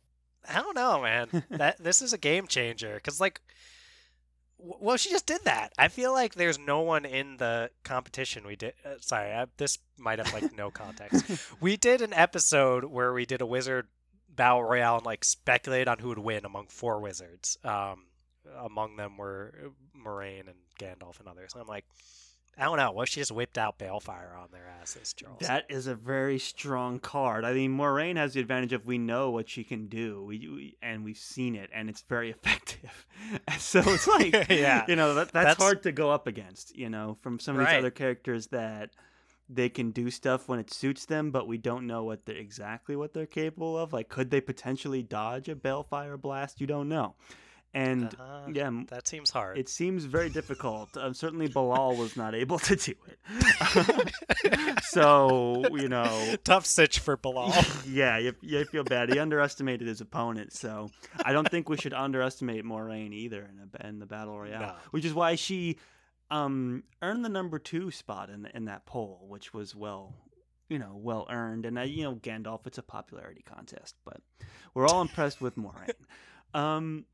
I don't know, man. <laughs> that this is a game changer because like. w- Well, she just did that. I feel like there's no one in the competition we did. Uh, sorry, I, this might have like no context <laughs> we did an episode where we did a wizard battle royale and like speculate on who would win among four wizards. Um, among them were uh, Moiraine and Gandalf and others. And I'm like, I don't know. What if she just whipped out Balefire on their asses, Charles? that is a very strong card i mean Moiraine has the advantage of we know what she can do we, we and we've seen it and it's very <laughs> effective so it's <laughs> like Yeah. you know that, that's, That's- hard to go up against you know from some of these Right. other characters that they can do stuff when it suits them, but we don't know what they're exactly what they're capable of. Like, could they potentially dodge a balefire blast? You don't know. And Uh, yeah, that seems hard. it seems very difficult. Um, certainly, Be'lal was not able to do it. <laughs> so you know, Tough stitch for Be'lal. <laughs> yeah, you, you feel bad. He underestimated his opponent, so I don't think we should underestimate Moiraine either in, a, in the battle royale. No. Which is why she um, earned the number two spot in in that poll, which was well, you know, well earned. And uh, you know, Gandalf, it's a popularity contest, but we're all impressed with Moiraine. <laughs> Um,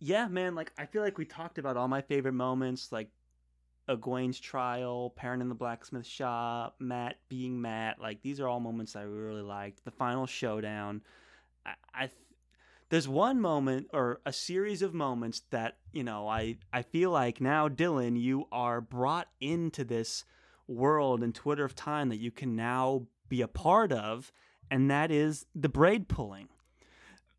yeah, man, like I feel like we talked about all my favorite moments, like Egwene's trial, Perrin in the blacksmith shop, Mat being Mat. Like these are all moments I really liked. The final showdown. I, I th- there's one moment or a series of moments that you know I I feel like now Dylan, you are brought into this world and Twitter of time that you can now be a part of, and that is the braid pulling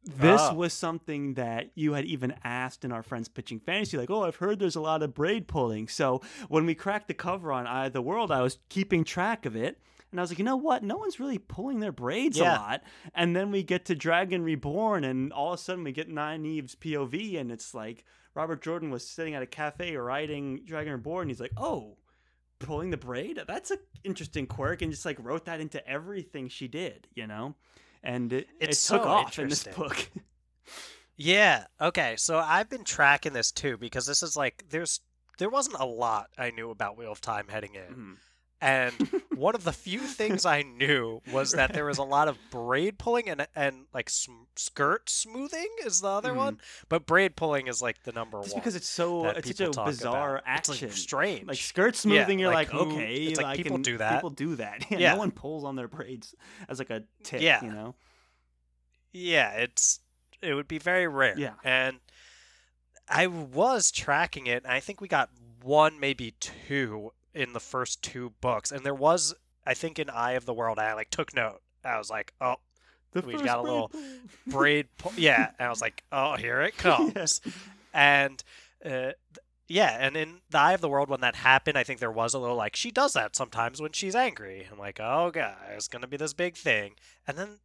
this Ah. was something that you had even asked in our friends pitching fantasy like oh i've heard there's a lot of braid pulling. So when we cracked the cover on eye of the world i was keeping track of it and i was like you know what? No one's really pulling their braids Yeah. a lot. And then we get to dragon reborn and all of a sudden we get Nynaeve's pov and it's like robert jordan was sitting at a cafe writing dragon reborn. And he's like oh pulling the braid? That's an interesting quirk and just like wrote that into everything she did you know and it, it It's took so off in this interesting. book <laughs> Yeah. Okay. So I've been tracking this too because this is like there's there wasn't a lot I knew about Wheel of Time heading in, Mhm. And <laughs> one of the few things I knew was that there was a lot of braid pulling and and like sm- skirt smoothing is the other Mhm. one, but braid pulling is like the number Just one. because it's so it's such a bizarre about. It's, like, action. strange. Like skirt smoothing, you're like like, okay, it's like I people can- do that. People do that. Yeah, <laughs> Yeah. No one pulls on their braids as like a tip. Yeah. You know. Yeah, it's it would be very rare. Yeah. And I was tracking it, and I think we got one, maybe two in the first two books. And there was, I think, in Eye of the World, I like took note. I was like, oh, The We got a little braid pull. <laughs> Yeah. And I was like, oh, here it <laughs> comes. Yes. And uh, yeah, and in the Eye of the World, when that happened, I think there was a little like she does that sometimes when she's angry. I'm like, oh god, it's gonna be this big thing, and then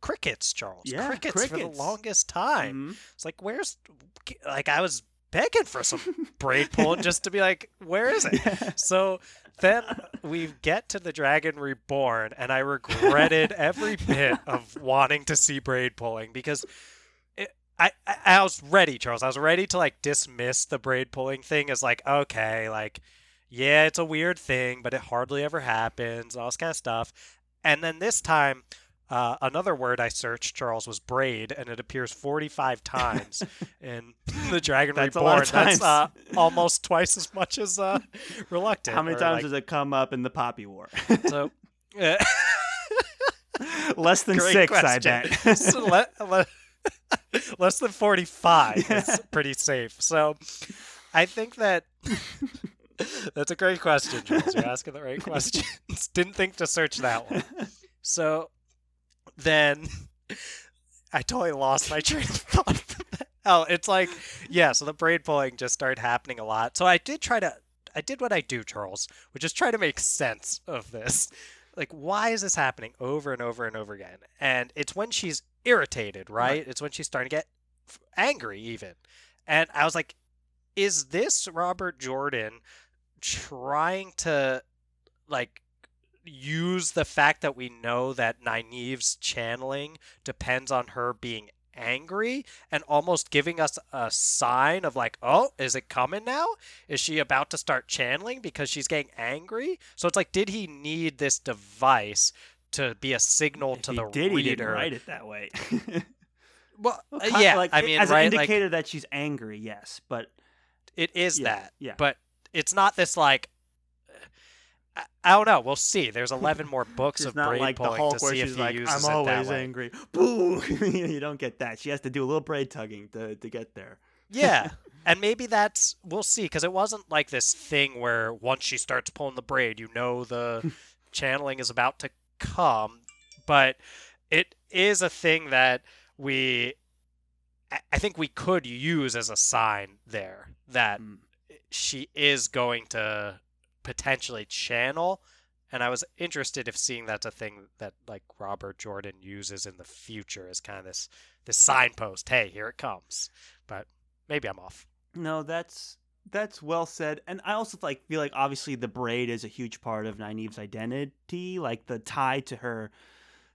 crickets, Charles, Yeah, crickets, for the longest time. Mhm. It's like, where's like I was begging for some <laughs> braid pulling just to be like, where is it? Yeah. So then we get to the Dragon Reborn, and I regretted every <laughs> bit of wanting to see braid pulling because it, I, I I was ready, Charles. I was ready to like dismiss the braid pulling thing as like okay, like yeah, it's a weird thing, but it hardly ever happens, all this kind of stuff. And then this time. Uh, another word I searched, Charles, was braid, and it appears 45 times <laughs> in <laughs> the Dragon That's Reborn. That's uh, <laughs> almost twice as much as uh, reluctant. How many times like, does it come up in the Poppy War? so, Less than Great six, I bet. so le- le- less than 45 Yeah. is pretty safe. So I think that that's a great question, Jules. You're asking the right questions. Didn't think to search that one. So then I totally lost my <laughs> train of thought. oh, it's like, yeah, so the braid pulling just started happening a lot. So I did try to, I did what I do, Charles, which is try to make sense of this. Like, why is this happening over and over and over again? And it's when she's irritated, right? Right. It's when she's starting to get angry, even. And I was like, is this Robert Jordan trying to, like, use the fact that we know that Nynaeve's channeling depends on her being angry and almost giving us a sign of like, oh, is it coming now? Is she about to start channeling because she's getting angry? So it's like, did he need this device to be a signal If to he the did, he didn't write it that way. <laughs> Well, Well, uh, kind- yeah, like, I mean, as right? an Like, indicator that she's angry, yes, but it is yeah, that, yeah. but it's not this like. I, don't know. We'll see. There's <laughs> 11 more books of not braid like pulling Hulk to see if he like, uses "I'm it that always way. angry." <laughs> Boo! <laughs> you don't get that. She has to do a little braid tugging to to get there. Yeah. and maybe that's we'll see because it wasn't like this thing where once she starts pulling the braid, you know the channeling is about to come, but it is a thing that we I- I think we could use as a sign there that Mm. she is going to potentially channel and I was interested if seeing that's a thing that like Robert Jordan uses in the future as kind of this this signpost. Hey, here it comes. But maybe I'm off. No, that's that's well said. And I also like feel like obviously the braid is a huge part of Nynaeve's identity, like the tie to her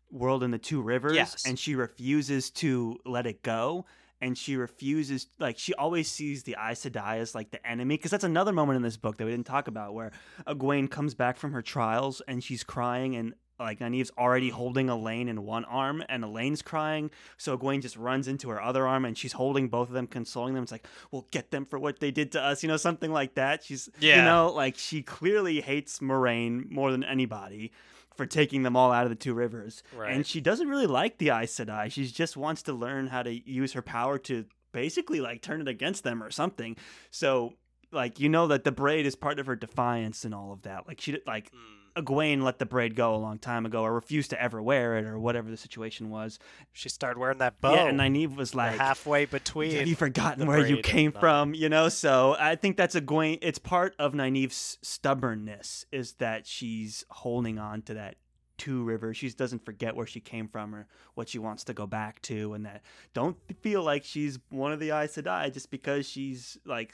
world in the two rivers Yes. and she refuses to let it go and she refuses like she always sees the Aes Sedai as like the enemy because that's another moment in this book that we didn't talk about where Egwene comes back from her trials and she's crying and like Nynaeve's already holding Elayne in one arm and Elayne's crying. So Egwene just runs into her other arm and she's holding both of them consoling them. It's like we'll get them for what they did to us you know something like that. She's yeah. you know like she clearly hates Moiraine more than anybody for taking them all out of the two rivers Right. and she doesn't really like the Aes Sedai. She just wants to learn how to use her power to basically like turn it against them or something. So like you know that the braid is part of her defiance and all of that. Like she like Hmm. Egwene let the braid go a long time ago or refused to ever wear it or whatever the situation was. She started wearing that bow. Yeah, and Nynaeve was like halfway between. have you forgotten where you came from? You know, so I think that's a Gwen. It's part of Nynaeve's stubbornness is that she's holding on to that two river. She doesn't forget where she came from or what she wants to go back to, and that don't feel like she's one of the Aes Sedai just because she's like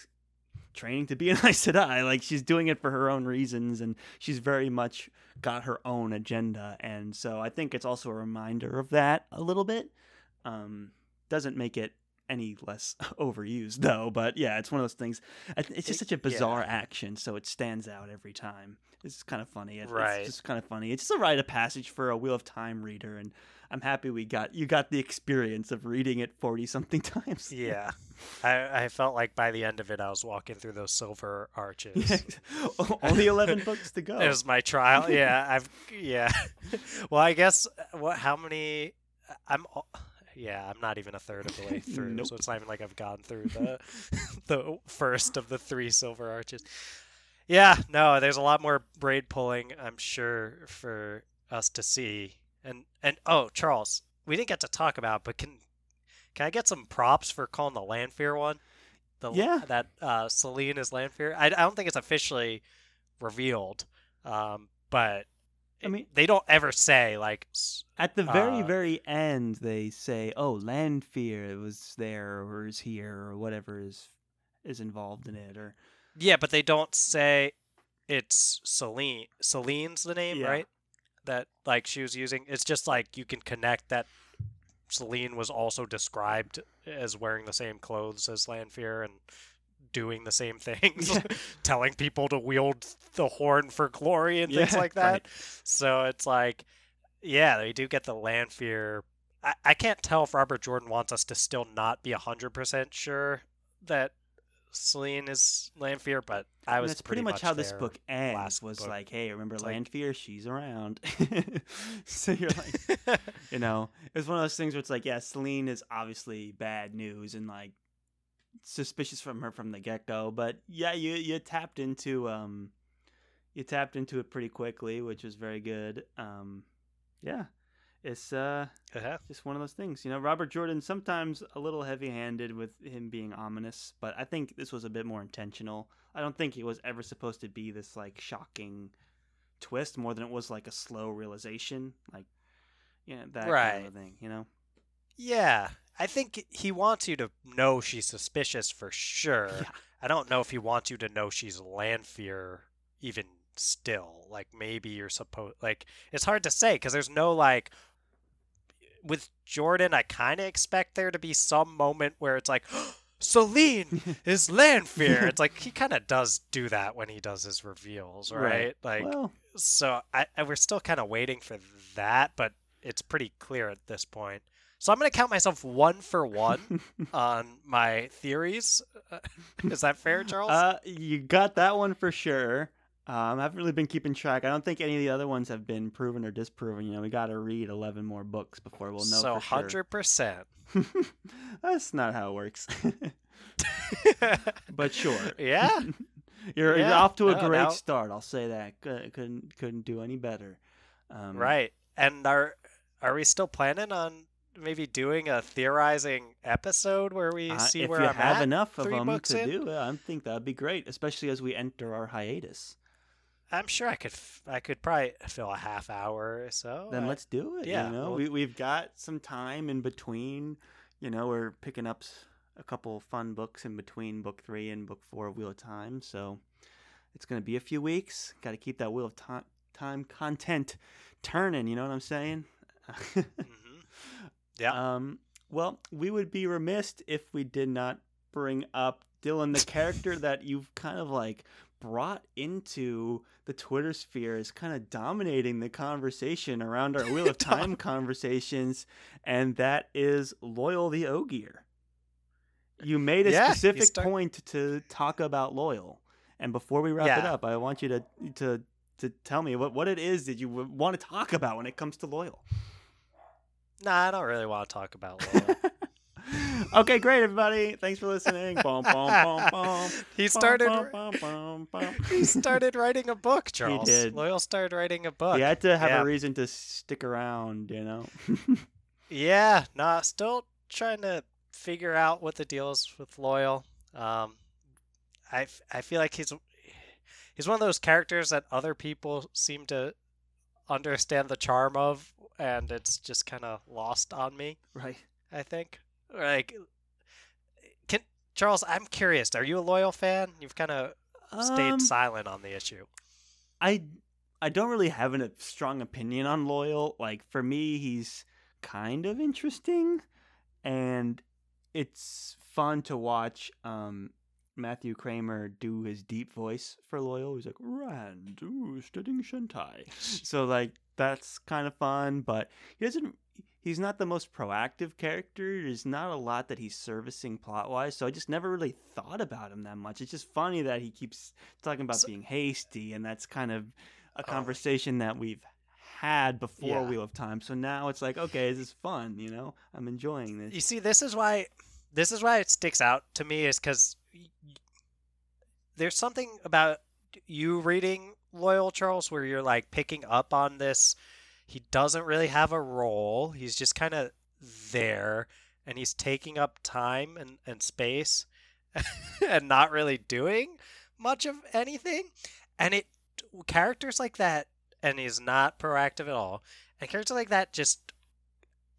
training to be an Aes <laughs> Sedai. Like she's doing it for her own reasons, and she's very much got her own agenda. And so I think it's also a reminder of that a little bit. Um, doesn't make it any less <laughs> overused though. But yeah, it's one of those things. It's just such a yeah. bizarre action, so it stands out every time. It's kind of funny. It- Right. It's just kind of funny. It's just a rite of passage for a Wheel of Time reader, and I'm happy we got you got the experience of reading it forty something <laughs> times. Yeah. I, I felt like by the end of it, I was walking through those silver arches. Yeah. <laughs> Only eleven books to go. <laughs> It was my trial. Yeah, I've yeah. well, I guess what? How many? I'm. Yeah, I'm not even a third of the way through, Nope. so it's not even like I've gone through the the first of the three silver arches. Yeah, no, there's a lot more braid pulling, I'm sure, for us to see. And and oh, Charles, we didn't get to talk about, but can can I get some props for calling the Lanfear one? The, Yeah. That uh, Selene is Lanfear. I, I don't think it's officially revealed, um, but I mean- they don't ever say like At the very, Uh, very end, they say, "Oh, Lanfear was there or is here or whatever is is involved in it." Or yeah, but they don't say it's Selene. Selene's the name, Yeah. right? That like she was using. It's just like you can connect that Selene was also described as wearing the same clothes as Lanfear and doing the same <laughs> things, Yeah. telling people to wield the horn for glory and things Yeah, like that. right. So it's like, yeah, they do get the Lanfear. I, I can't tell if Robert Jordan wants us to still not be 100% sure that Selene is Lanfear, but I And was that's pretty, much, much how this book ends. last Was book. like, "Hey, remember It's like- Lanfear? She's around." <laughs> so you're like, <laughs> you know, it's one of those things where it's like, yeah, Selene is obviously bad news and like suspicious from her from the get go. But yeah, you you tapped into um, you tapped into it pretty quickly, which was very good. Um, yeah, it's uh Uh-huh. just one of those things. You know, Robert Jordan sometimes a little heavy-handed with him being ominous, but I think this was a bit more intentional. I don't think it was ever supposed to be this like shocking twist more than it was like a slow realization, like yeah, that kind of thing, you know. Yeah, I think he wants you to know she's suspicious for sure. Yeah. I don't know if he wants you to know she's Lanfear even still. Like maybe you're supposed like it's hard to say because there's no like with Jordan. I kind of expect there to be some moment where it's like. <gasps> Selene <laughs> is Lanfear. It's like he kind of does do that when he does his reveals, right? Right. Like well, so I, I we're still kind of waiting for that, but it's pretty clear at this point. So I'm gonna count myself one for one <laughs> on my theories. <laughs> Is that fair, Charles? uh, you got that one for sure. Um, I haven't really been keeping track. I don't think any of the other ones have been proven or disproven. You know, we got to read eleven more books before we'll know so for hundred percent. <laughs> That's not how it works. <laughs> but sure. <laughs> Yeah. you're, you're off to a no, great now- start. I'll say that. Couldn't couldn't do any better. Um, Right. And are are we still planning on maybe doing a theorizing episode where we uh, see if where you I'm have at? enough of them to in? do, uh, I think that'd be great, especially as we enter our hiatus. I'm sure I could. f- I could probably fill a half hour or so. then I- let's do it. yeah, you know, well- we we've got some time in between. You know, we're picking up a couple fun books in between book three and book four of Wheel of Time, so it's gonna be a few weeks. Got to keep that Wheel of Time time content turning. You know what I'm saying? Mhm. Yeah. <laughs> Um, well, we would be remiss if we did not bring up Dylan, the character that you've kind of like brought into the Twitter sphere is kind of dominating the conversation around our Wheel of <laughs> Time conversations, and that is Loial the Ogier. You made a Yeah, specific start- point to talk about Loial, and before we wrap it up, I want you to to to tell me what, what it is that you want to talk about when it comes to Loial. Nah, I don't really want to talk about Loial. <laughs> <laughs> okay, great, everybody. Thanks for listening. <laughs> Bum, bum, bum, bum. he started. He started writing a book, <laughs> Charles. did. Loial started writing a book. He had to have Yeah. a reason to stick around, you know. Yeah, nah, still trying to figure out what the deal is with Loial. Um, I, I feel like he's he's one of those characters that other people seem to understand the charm of, and it's just kind of lost on me. right. I think. Like, can Charles? I'm curious. Are you a Loial fan? You've kind of stayed Um, silent on the issue. I I don't really have a strong opinion on Loial. Like for me, he's kind of interesting, and it's fun to watch. Um, Matthew Kramer do his deep voice for Loial. He's like Rand, ooh, stedding Shangtai. <laughs> so like that's kind of fun, but he doesn't. He's not the most proactive character. There's not a lot that he's servicing plot wise, so I just never really thought about him that much. It's just funny that he keeps talking about So- being hasty, and that's kind of a Oh. conversation that we've had before Yeah. Wheel of Time. So now it's like, okay, this is fun. You know, I'm enjoying this. You see, this is why this is why it sticks out to me is because there's something about you reading Loial Charles where you're like picking up on this. He doesn't really have a role. He's just kind of there, and he's taking up time and, and space, <laughs> and not really doing much of anything. And it characters like that, and he's not proactive at all. And characters like that just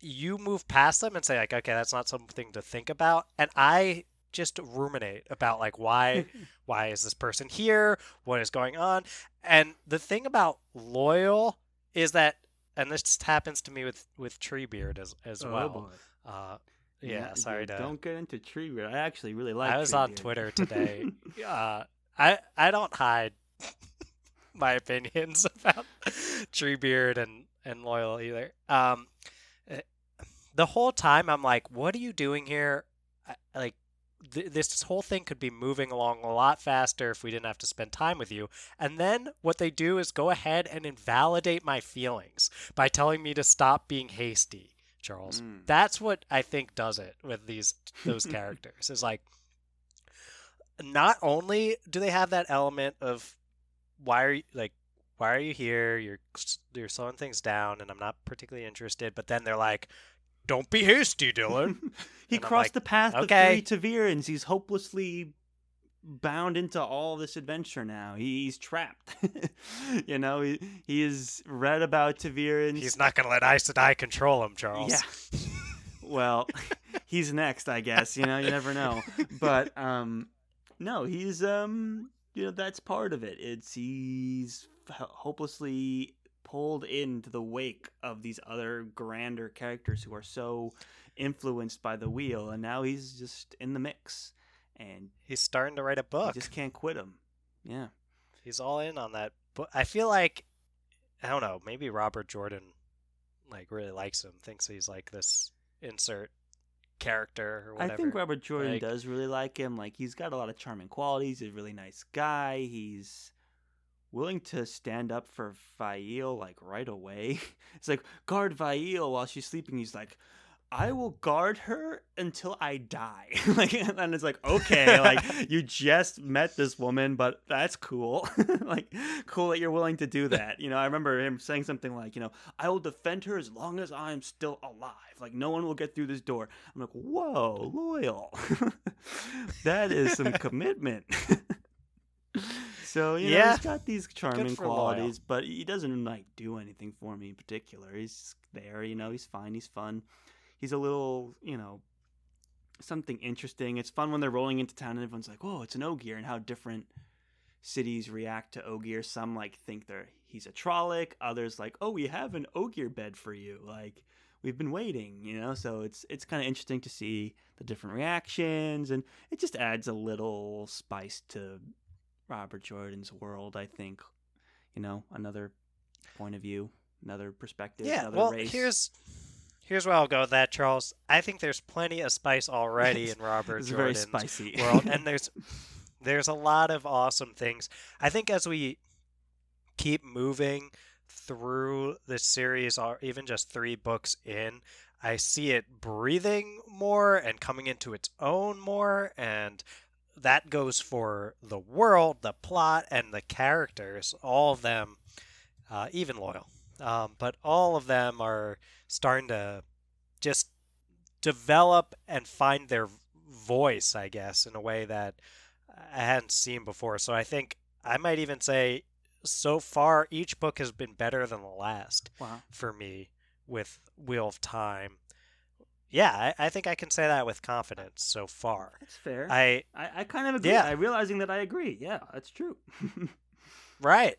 you move past them and say like okay that's not something to think about and i just ruminate about like why <laughs> why is this person here what is going on and the thing about Loial is that and this happens to me with with treebeard as as Oh, well uh yeah, sorry to Don't get into Treebeard. I actually really like. It. I was on twitter today <laughs> uh i i don't hide <laughs> my opinions <laughs> about treebeard and and Loial either um eh, the whole time i'm like what are you doing here I, like th- this whole thing could be moving along a lot faster if we didn't have to spend time with you. And then what they do is go ahead and invalidate my feelings by telling me to stop being hasty charles. Mm. that's what i think does it with these those <laughs> characters is like not only do they have that element of why are you like why are you here? You're you're slowing things down and i'm not particularly interested but then they're like don't be hasty dylan <laughs> he And crossed like, the path okay. of three ta'verens. He's hopelessly bound into all this adventure now. He's trapped. <laughs> you know, he he has read about ta'verens. he's not gonna let Aes Sedai control him charles Yeah. <laughs> well, he's next, I guess. You know, you never know. But um, no, he's um, you know, that's part of it. It's he's hopelessly pulled into the wake of these other grander characters who are so influenced by the wheel, and now he's just in the mix, and he's starting to write a book just can't quit him. Yeah. he's all in on that but i feel like i don't know maybe robert jordan like really likes him thinks he's like this insert character or whatever I think Robert Jordan Like- does really like him. Like he's got a lot of charming qualities. He's a really nice guy. He's willing to stand up for Faile like right away. <laughs> It's like guard Faile while she's sleeping. He's like, I will guard her until I die. <laughs> like, and it's like, okay, like <laughs> you just met this woman, but that's cool. like, cool that you're willing to do that. You know, I remember him saying something like, you know, I will defend her as long as I'm still alive. Like, no one will get through this door. I'm like, whoa, Loial. that is some commitment. So you know, Yeah. he's got these charming qualities, but he doesn't like do anything for me in particular. He's there, you know. He's fine. He's fun. He's a little, you know, something interesting. It's fun when they're rolling into town and everyone's like, "Whoa, it's an Ogier!" and how different cities react to Ogier. Some like think they're he's a Trolloc. Others like, "Oh, we have an Ogier bed for you." Like we've been waiting, you know. So it's it's kind of interesting to see the different reactions, and it just adds a little spice to Robert Jordan's world. I think, you know, another point of view, another perspective, Yeah, another well, race. here's here's where I'll go with that, Charles. I think there's plenty of spice already <laughs> in Robert it's very Jordan's spicy <laughs> world, and there's there's a lot of awesome things. I think as we keep moving through this series, or even just three books in, I see it breathing more and coming into its own more, and that goes for the world, the plot, and the characters. All of them, uh, even Loial, um, but all of them are starting to just develop and find their voice, I guess, in a way that I hadn't seen before. So I think I might even say so far each book has been better than the last wow. for me with Wheel of Time. Yeah, I, I think I can say that with confidence so far. That's fair. I I, I kind of agree. Yeah. I realizing that I agree. Yeah, that's true. <laughs> right.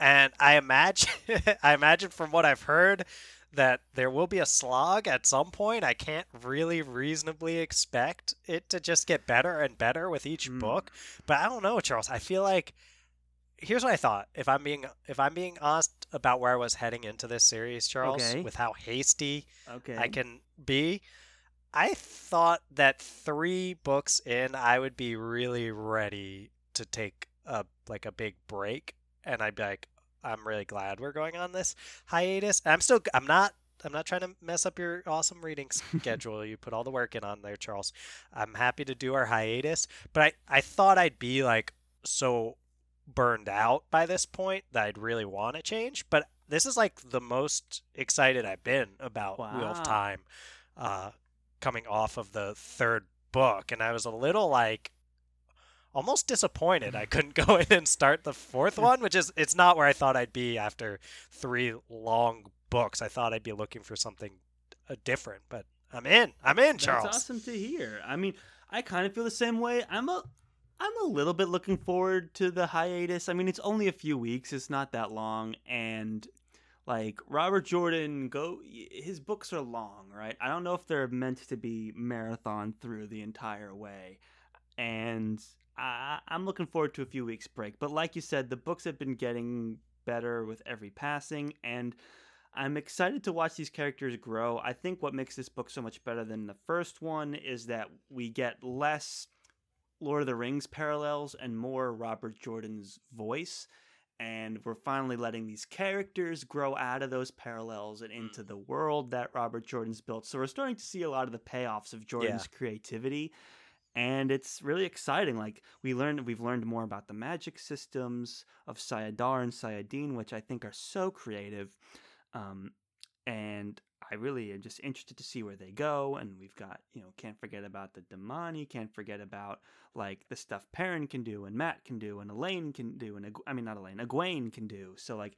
And I imagine <laughs> I imagine from what I've heard that there will be a slog at some point. I can't really reasonably expect it to just get better and better with each Mm. book. But I don't know, Charles. I feel like here's what I thought. If I'm being if I'm being honest about where I was heading into this series, Charles, Okay. with how hasty okay. I can be. I thought that three books in, I would be really ready to take a like a big break, and I'd be like, I'm really glad we're going on this hiatus. I'm still, I'm not, I'm not trying to mess up your awesome reading <laughs> schedule. you put all the work in on there, Charles. I'm happy to do our hiatus, but I, I thought I'd be like so burned out by this point that I'd really want to change. But this is like the most excited I've been about Wheel of Time uh, coming off of the third book. And I was a little like almost disappointed I couldn't <laughs> go in and start the fourth one, which is it's not where I thought I'd be after three long books. I thought I'd be looking for something uh, different, but I'm in. I'm in, Charles. That's awesome to hear. I mean, I kind of feel the same way. I'm a I'm a little bit looking forward to the hiatus. I mean, it's only a few weeks. It's not that long and like Robert Jordan go his books are long, right? I don't know if they're meant to be marathon through the entire way. And I, I'm looking forward to a few weeks break. But like you said, the books have been getting better with every passing and I'm excited to watch these characters grow. I think what makes this book so much better than the first one is that we get less Lord of the Rings parallels and more Robert Jordan's voice. And we're finally letting these characters grow out of those parallels and into the world that Robert Jordan's built. So we're starting to see a lot of the payoffs of Jordan's creativity. And it's really exciting. Like we learned we've learned more about the magic systems of Saidar and Saidin, which I think are so creative. Um, and I really am just interested to see where they go. And we've got, you know, can't forget about the damane, can't forget about like the stuff Perrin can do and Mat can do and Elayne can do and I mean not Elayne, Egwene can do. So like,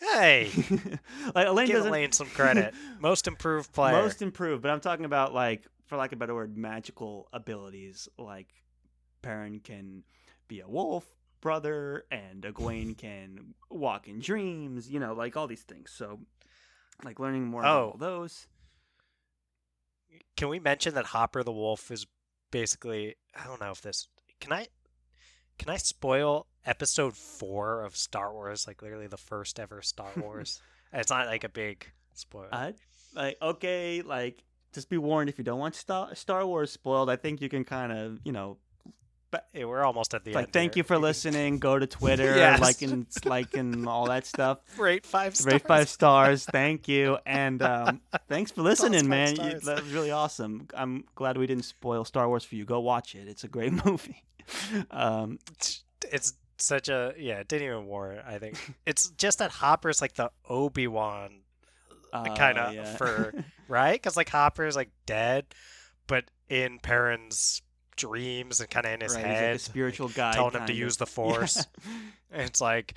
Hey, <laughs> like Elayne give Elayne some credit. <laughs> Most improved player. most improved, but I'm talking about like, for lack of a better word, magical abilities. Like Perrin can be a wolf brother, and Egwene can walk in dreams. You know, like all these things. So, like learning more about Oh. all those. Can we mention that Hopper the Wolf is basically I don't know if this can I can I spoil episode four of Star Wars, like literally the first ever Star <laughs> Wars? it's not like a big spoiler. Like okay, like just be warned if you don't want Star Star Wars spoiled. I think you can kind of you know Yeah, we're almost at the like end. Like, thank here. you for listening. Go to <laughs> Twitter, Yes. like and like and all that stuff. <laughs> Rate five stars. Rate five stars. Thank you, and um, <laughs> thanks for listening, man. You- that was really awesome. I'm glad we didn't spoil Star Wars for you. Go watch it. It's a great movie. Um, It's such a yeah. It didn't even warrant. I think it's just that Hopper's like the Obi Wan uh, kinda yeah. for- right? Because like Hopper's like dead, but in Perrin's dreams and kind of in his right, like head, a spiritual guide, telling him to kinda. use the <laughs> Force. And it's like,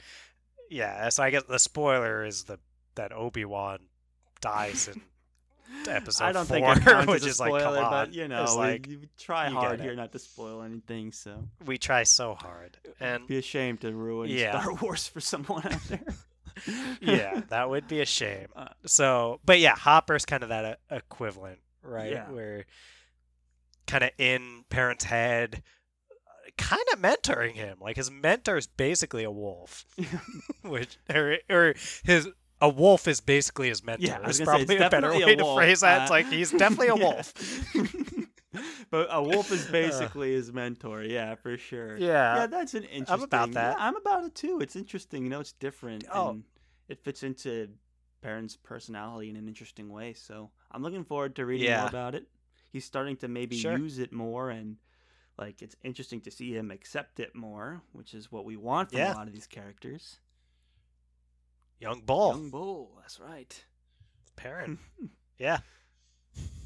yeah. So I guess the spoiler is the that Obi Wan dies in <laughs> episode I don't four, think it counts <laughs> which is like, spoiler, come on. but you know, we- like we, try hard here not to spoil anything. So we try so hard, and be ashamed to ruin Yeah. Star Wars for someone out there. yeah, that would be a shame. Uh, So, but yeah, Hopper's kind of that uh, equivalent, right? Yeah. Where kind of in Perrin's head, kind of mentoring him. Like his mentor is basically a wolf, <laughs> which or, or his a wolf is basically his mentor. Yeah, I was is gonna say, probably it's a better definitely a way to phrase that. Uh, it's like he's definitely a wolf. <laughs> but a wolf is basically his mentor. Yeah, for sure. Yeah. yeah, that's an interesting. about that. Yeah, I'm about it too. It's interesting. You know, it's different. Oh. and it fits into Perrin's personality in an interesting way. So I'm looking forward to reading Yeah. more about it. He's starting to maybe Sure. use it more, and like it's interesting to see him accept it more, which is what we want from Yeah. a lot of these characters. Young bull, Young Bull, that's right. Perrin. <laughs> Yeah,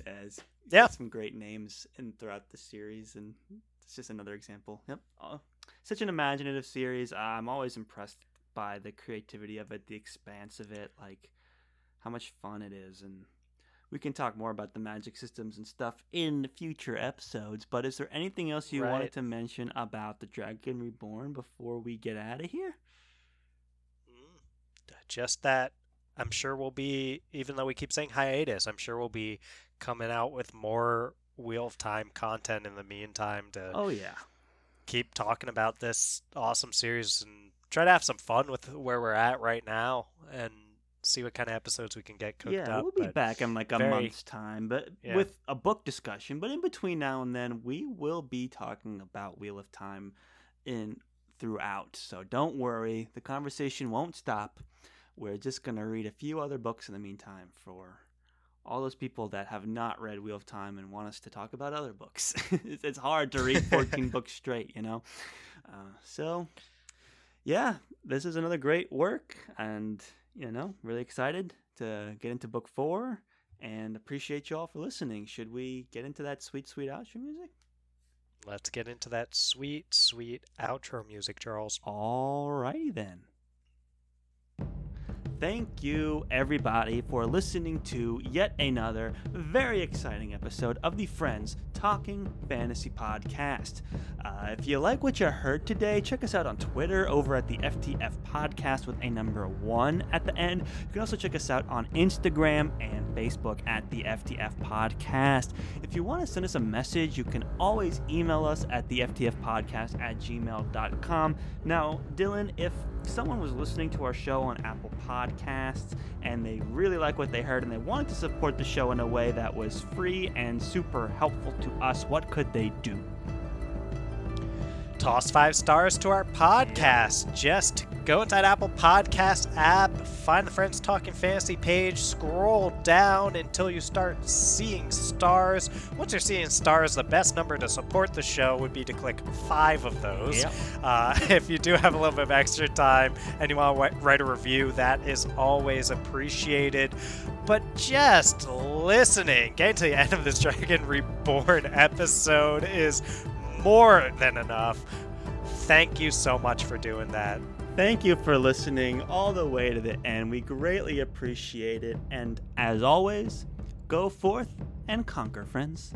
As Yeah. some great names in throughout the series, and it's just another example. Yep, uh, such an imaginative series. I'm always impressed by the creativity of it, the expanse of it, like how much fun it is, and we can talk more about the magic systems and stuff in future episodes. But is there anything else you Right. wanted to mention about the Dragon Reborn before we get out of here? Mm. just that i'm sure we'll be even though we keep saying hiatus i'm sure we'll be coming out with more wheel of time content in the meantime to Oh yeah, keep talking about this awesome series and try to have some fun with where we're at right now and see what kind of episodes we can get cooked yeah, up we'll be back in like a very- month's time, but Yeah. with a book discussion. But in between now and then, we will be talking about Wheel of Time in throughout. So don't worry, the conversation won't stop. We're just gonna read a few other books in the meantime for all those people that have not read Wheel of Time and want us to talk about other books. <laughs> it's it's hard to read 14 <laughs> books straight, you know. Uh, so yeah, this is another great work, and you know, really excited to get into book four, and appreciate you all for listening. Should we get into that sweet, sweet outro music? let's get into that sweet sweet outro music charles All righty then. Thank you, everybody, for listening to yet another very exciting episode of the Friends Talking Fantasy Podcast. Uh, if you like what you heard today, check us out on Twitter over at the FTF Podcast with a number one at the end. You can also check us out on Instagram and Facebook at the FTF Podcast. If you want to send us a message, you can always email us at the FTF Podcast at gmail.com. Now, Dylan, if someone was listening to our show on Apple Podcasts and they really like what they heard and they wanted to support the show in a way that was free and super helpful to us, what could they do? Toss five stars to our podcast. Just go inside Apple Podcast app, find the Friends Talking Fantasy page, scroll down until you start seeing stars. Once you're seeing stars, the best number to support the show would be to click five of those. Yep. Uh, <laughs> if you do have a little bit of extra time and you want to write a review, that is always appreciated. But just listening, getting to the end of this <laughs> Dragon Reborn episode is more than enough. Thank you so much for doing that. Thank you for listening all the way to the end. We greatly appreciate it. And as always, go forth and conquer, friends.